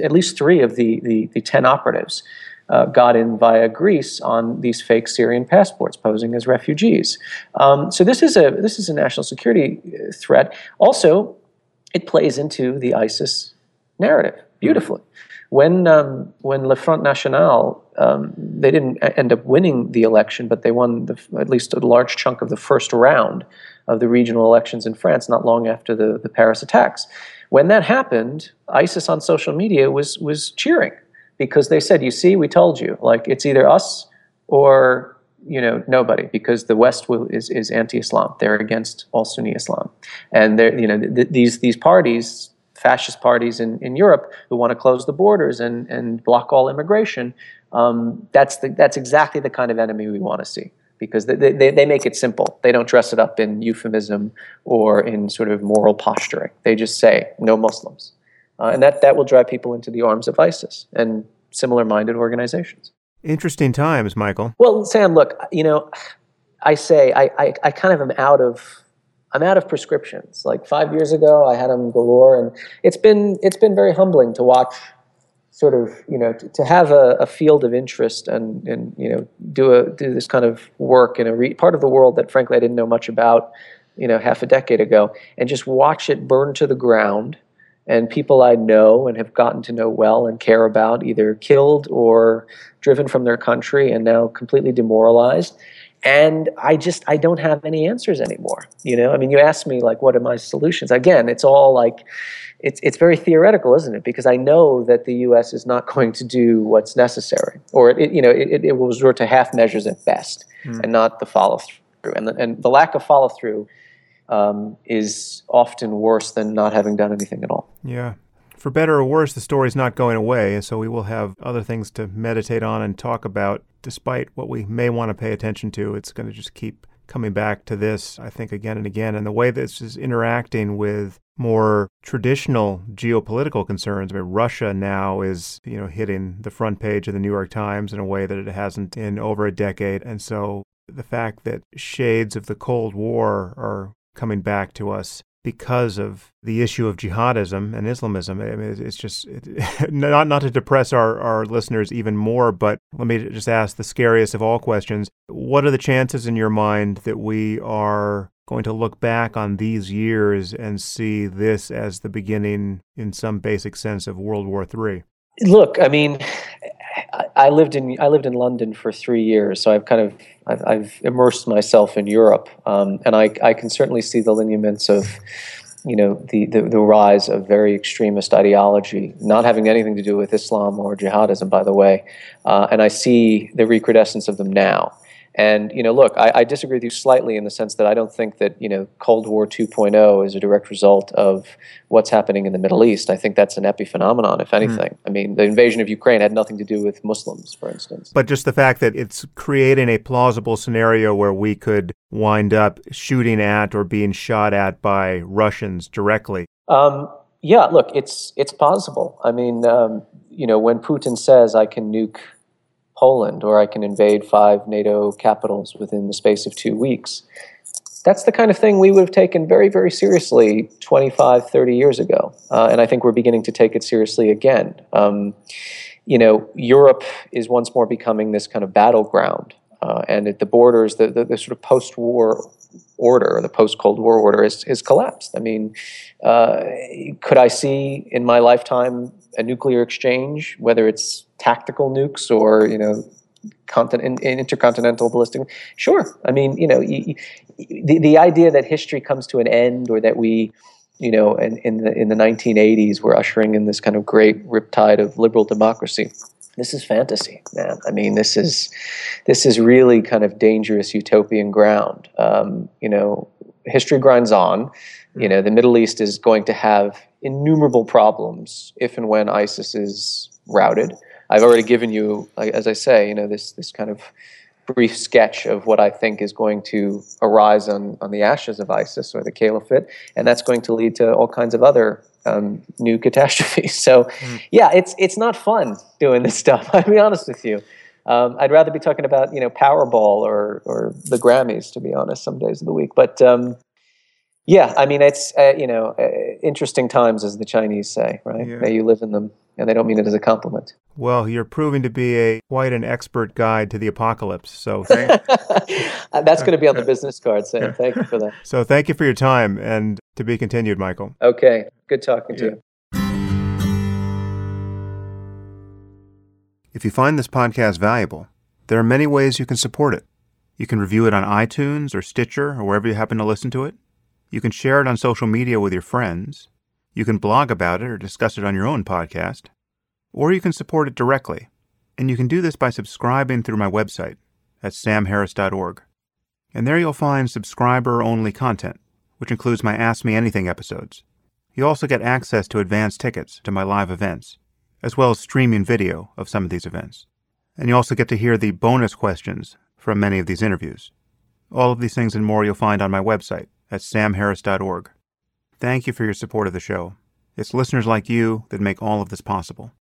at least three of the, the, the 10 operatives uh, got in via Greece on these fake Syrian passports, posing as refugees. Um, so this is a this is a national security uh, threat. Also, it plays into the ISIS narrative beautifully. When um, when Le Front National, um, they didn't end up winning the election, but they won the, at least a large chunk of the first round of the regional elections in France, not long after the, the Paris attacks. When that happened, ISIS on social media was was cheering because they said, "You see, we told you. Like it's either us or you know nobody because the West will, is is anti-Islam. They're against all Sunni Islam, and they're you know th- these these parties." Fascist parties in, in Europe who want to close the borders and, and block all immigration. Um, that's the, that's exactly the kind of enemy we want to see because they, they, they make it simple. They don't dress it up in euphemism or in sort of moral posturing. They just say no Muslims, uh, and that that will drive people into the arms of ISIS and similar-minded organizations. Interesting times, Michael. Well, Sam, look, you know, I say I, I, I kind of am out of I'm out of prescriptions. Like five years ago, I had them galore, and it's been it's been very humbling to watch, sort of you know, to, to have a, a, field of interest and and you know do a do this kind of work in a re- part of the world that frankly I didn't know much about, you know, half a decade ago, and just watch it burn to the ground, and people I know and have gotten to know well and care about either killed or driven from their country and now completely demoralized and i just i don't have any answers anymore you know? I mean you ask me like what are my solutions? Again it's all like it's it's very theoretical isn't it? Because i know that the us is not going to do what's necessary. Or it, you know it, it will resort to half measures at best mm. and not the follow through and the, and the lack of follow through um, is often worse than not having done anything at all. Yeah for better or worse, the story's not going away, and so we will have other things to meditate on and talk about. Despite what we may want to pay attention to, it's going to just keep coming back to this, I think, again and again. And the way this is interacting with more traditional geopolitical concerns. I mean, Russia now is, you know, hitting the front page of the New York Times in a way that it hasn't in over a decade. And so the fact that shades of the Cold War are coming back to us because of the issue of jihadism and Islamism. I mean, it's just it, not not to depress our, our listeners even more, but let me just ask the scariest of all questions. What are the chances in your mind that we are going to look back on these years and see this as the beginning, in some basic sense, of World War III? Look, I mean, I lived in I lived in London for three years, so I've kind of I've, I've immersed myself in Europe, um, and I I can certainly see the lineaments of you know the, the, the rise of very extremist ideology, not having anything to do with Islam or jihadism, by the way, uh, and I see the recrudescence of them now. And you know, look, I, I, disagree with you slightly in the sense that I don't think that you know Cold War 2.0 is a direct result of what's happening in the Middle East. I think that's an epiphenomenon, if hmm. anything. Mm. I mean, the invasion of Ukraine had nothing to do with Muslims, for instance. But just the fact that it's creating a plausible scenario where we could wind up shooting at or being shot at by Russians directly. Um, yeah, look, it's it's possible. I mean, um, you know, when Putin says I can nuke Poland or I can invade five NATO capitals within the space of two weeks. That's the kind of thing we would have taken very, very seriously 25, 30 years ago. Uh, and I think we're beginning to take it seriously again. Um, you know, Europe is once more becoming this kind of battleground. Uh, and at the borders, the, the, the sort of post war order, or the post Cold War order, is, is collapsed. I mean, uh, could I see in my lifetime a nuclear exchange, whether it's tactical nukes or you know continent, intercontinental ballistic. Sure, I mean you know the the idea that history comes to an end or that we you know in, in the in the 1980s we're ushering in this kind of great riptide of liberal democracy. This is fantasy, man. I mean, this is this is really kind of dangerous utopian ground. Um, you know, history grinds on. You know, the Middle East is going to have innumerable problems if and when ISIS is routed. I've already given you, as I say, you know, this this kind of brief sketch of what I think is going to arise on, on the ashes of ISIS or the caliphate, and that's going to lead to all kinds of other um, new catastrophes. So, mm. yeah, it's it's not fun doing this stuff. I'll be honest with you. Um, I'd rather be talking about you know Powerball or or the Grammys, to be honest, some days of the week. But um, yeah, I mean, it's uh, you know uh, interesting times, as the Chinese say, right? Yeah. May you live in them and they don't mean it as a compliment. Well, you're proving to be a quite an expert guide to the apocalypse. So thank- that's going to be on the business card. So thank you for that. So thank you for your time, and to be continued, Michael. Okay, good talking yeah. to you. If you find this podcast valuable, there are many ways you can support it. You can review it on iTunes or Stitcher or wherever you happen to listen to it. You can share it on social media with your friends. You can blog about it or discuss it on your own podcast. Or you can support it directly. And you can do this by subscribing through my website at samharris.org. And there you'll find subscriber only content, which includes my Ask Me Anything episodes. You also get access to advance tickets to my live events, as well as streaming video of some of these events. And you also get to hear the bonus questions from many of these interviews. All of these things and more you'll find on my website at samharris.org. Thank you for your support of the show. It's listeners like you that make all of this possible.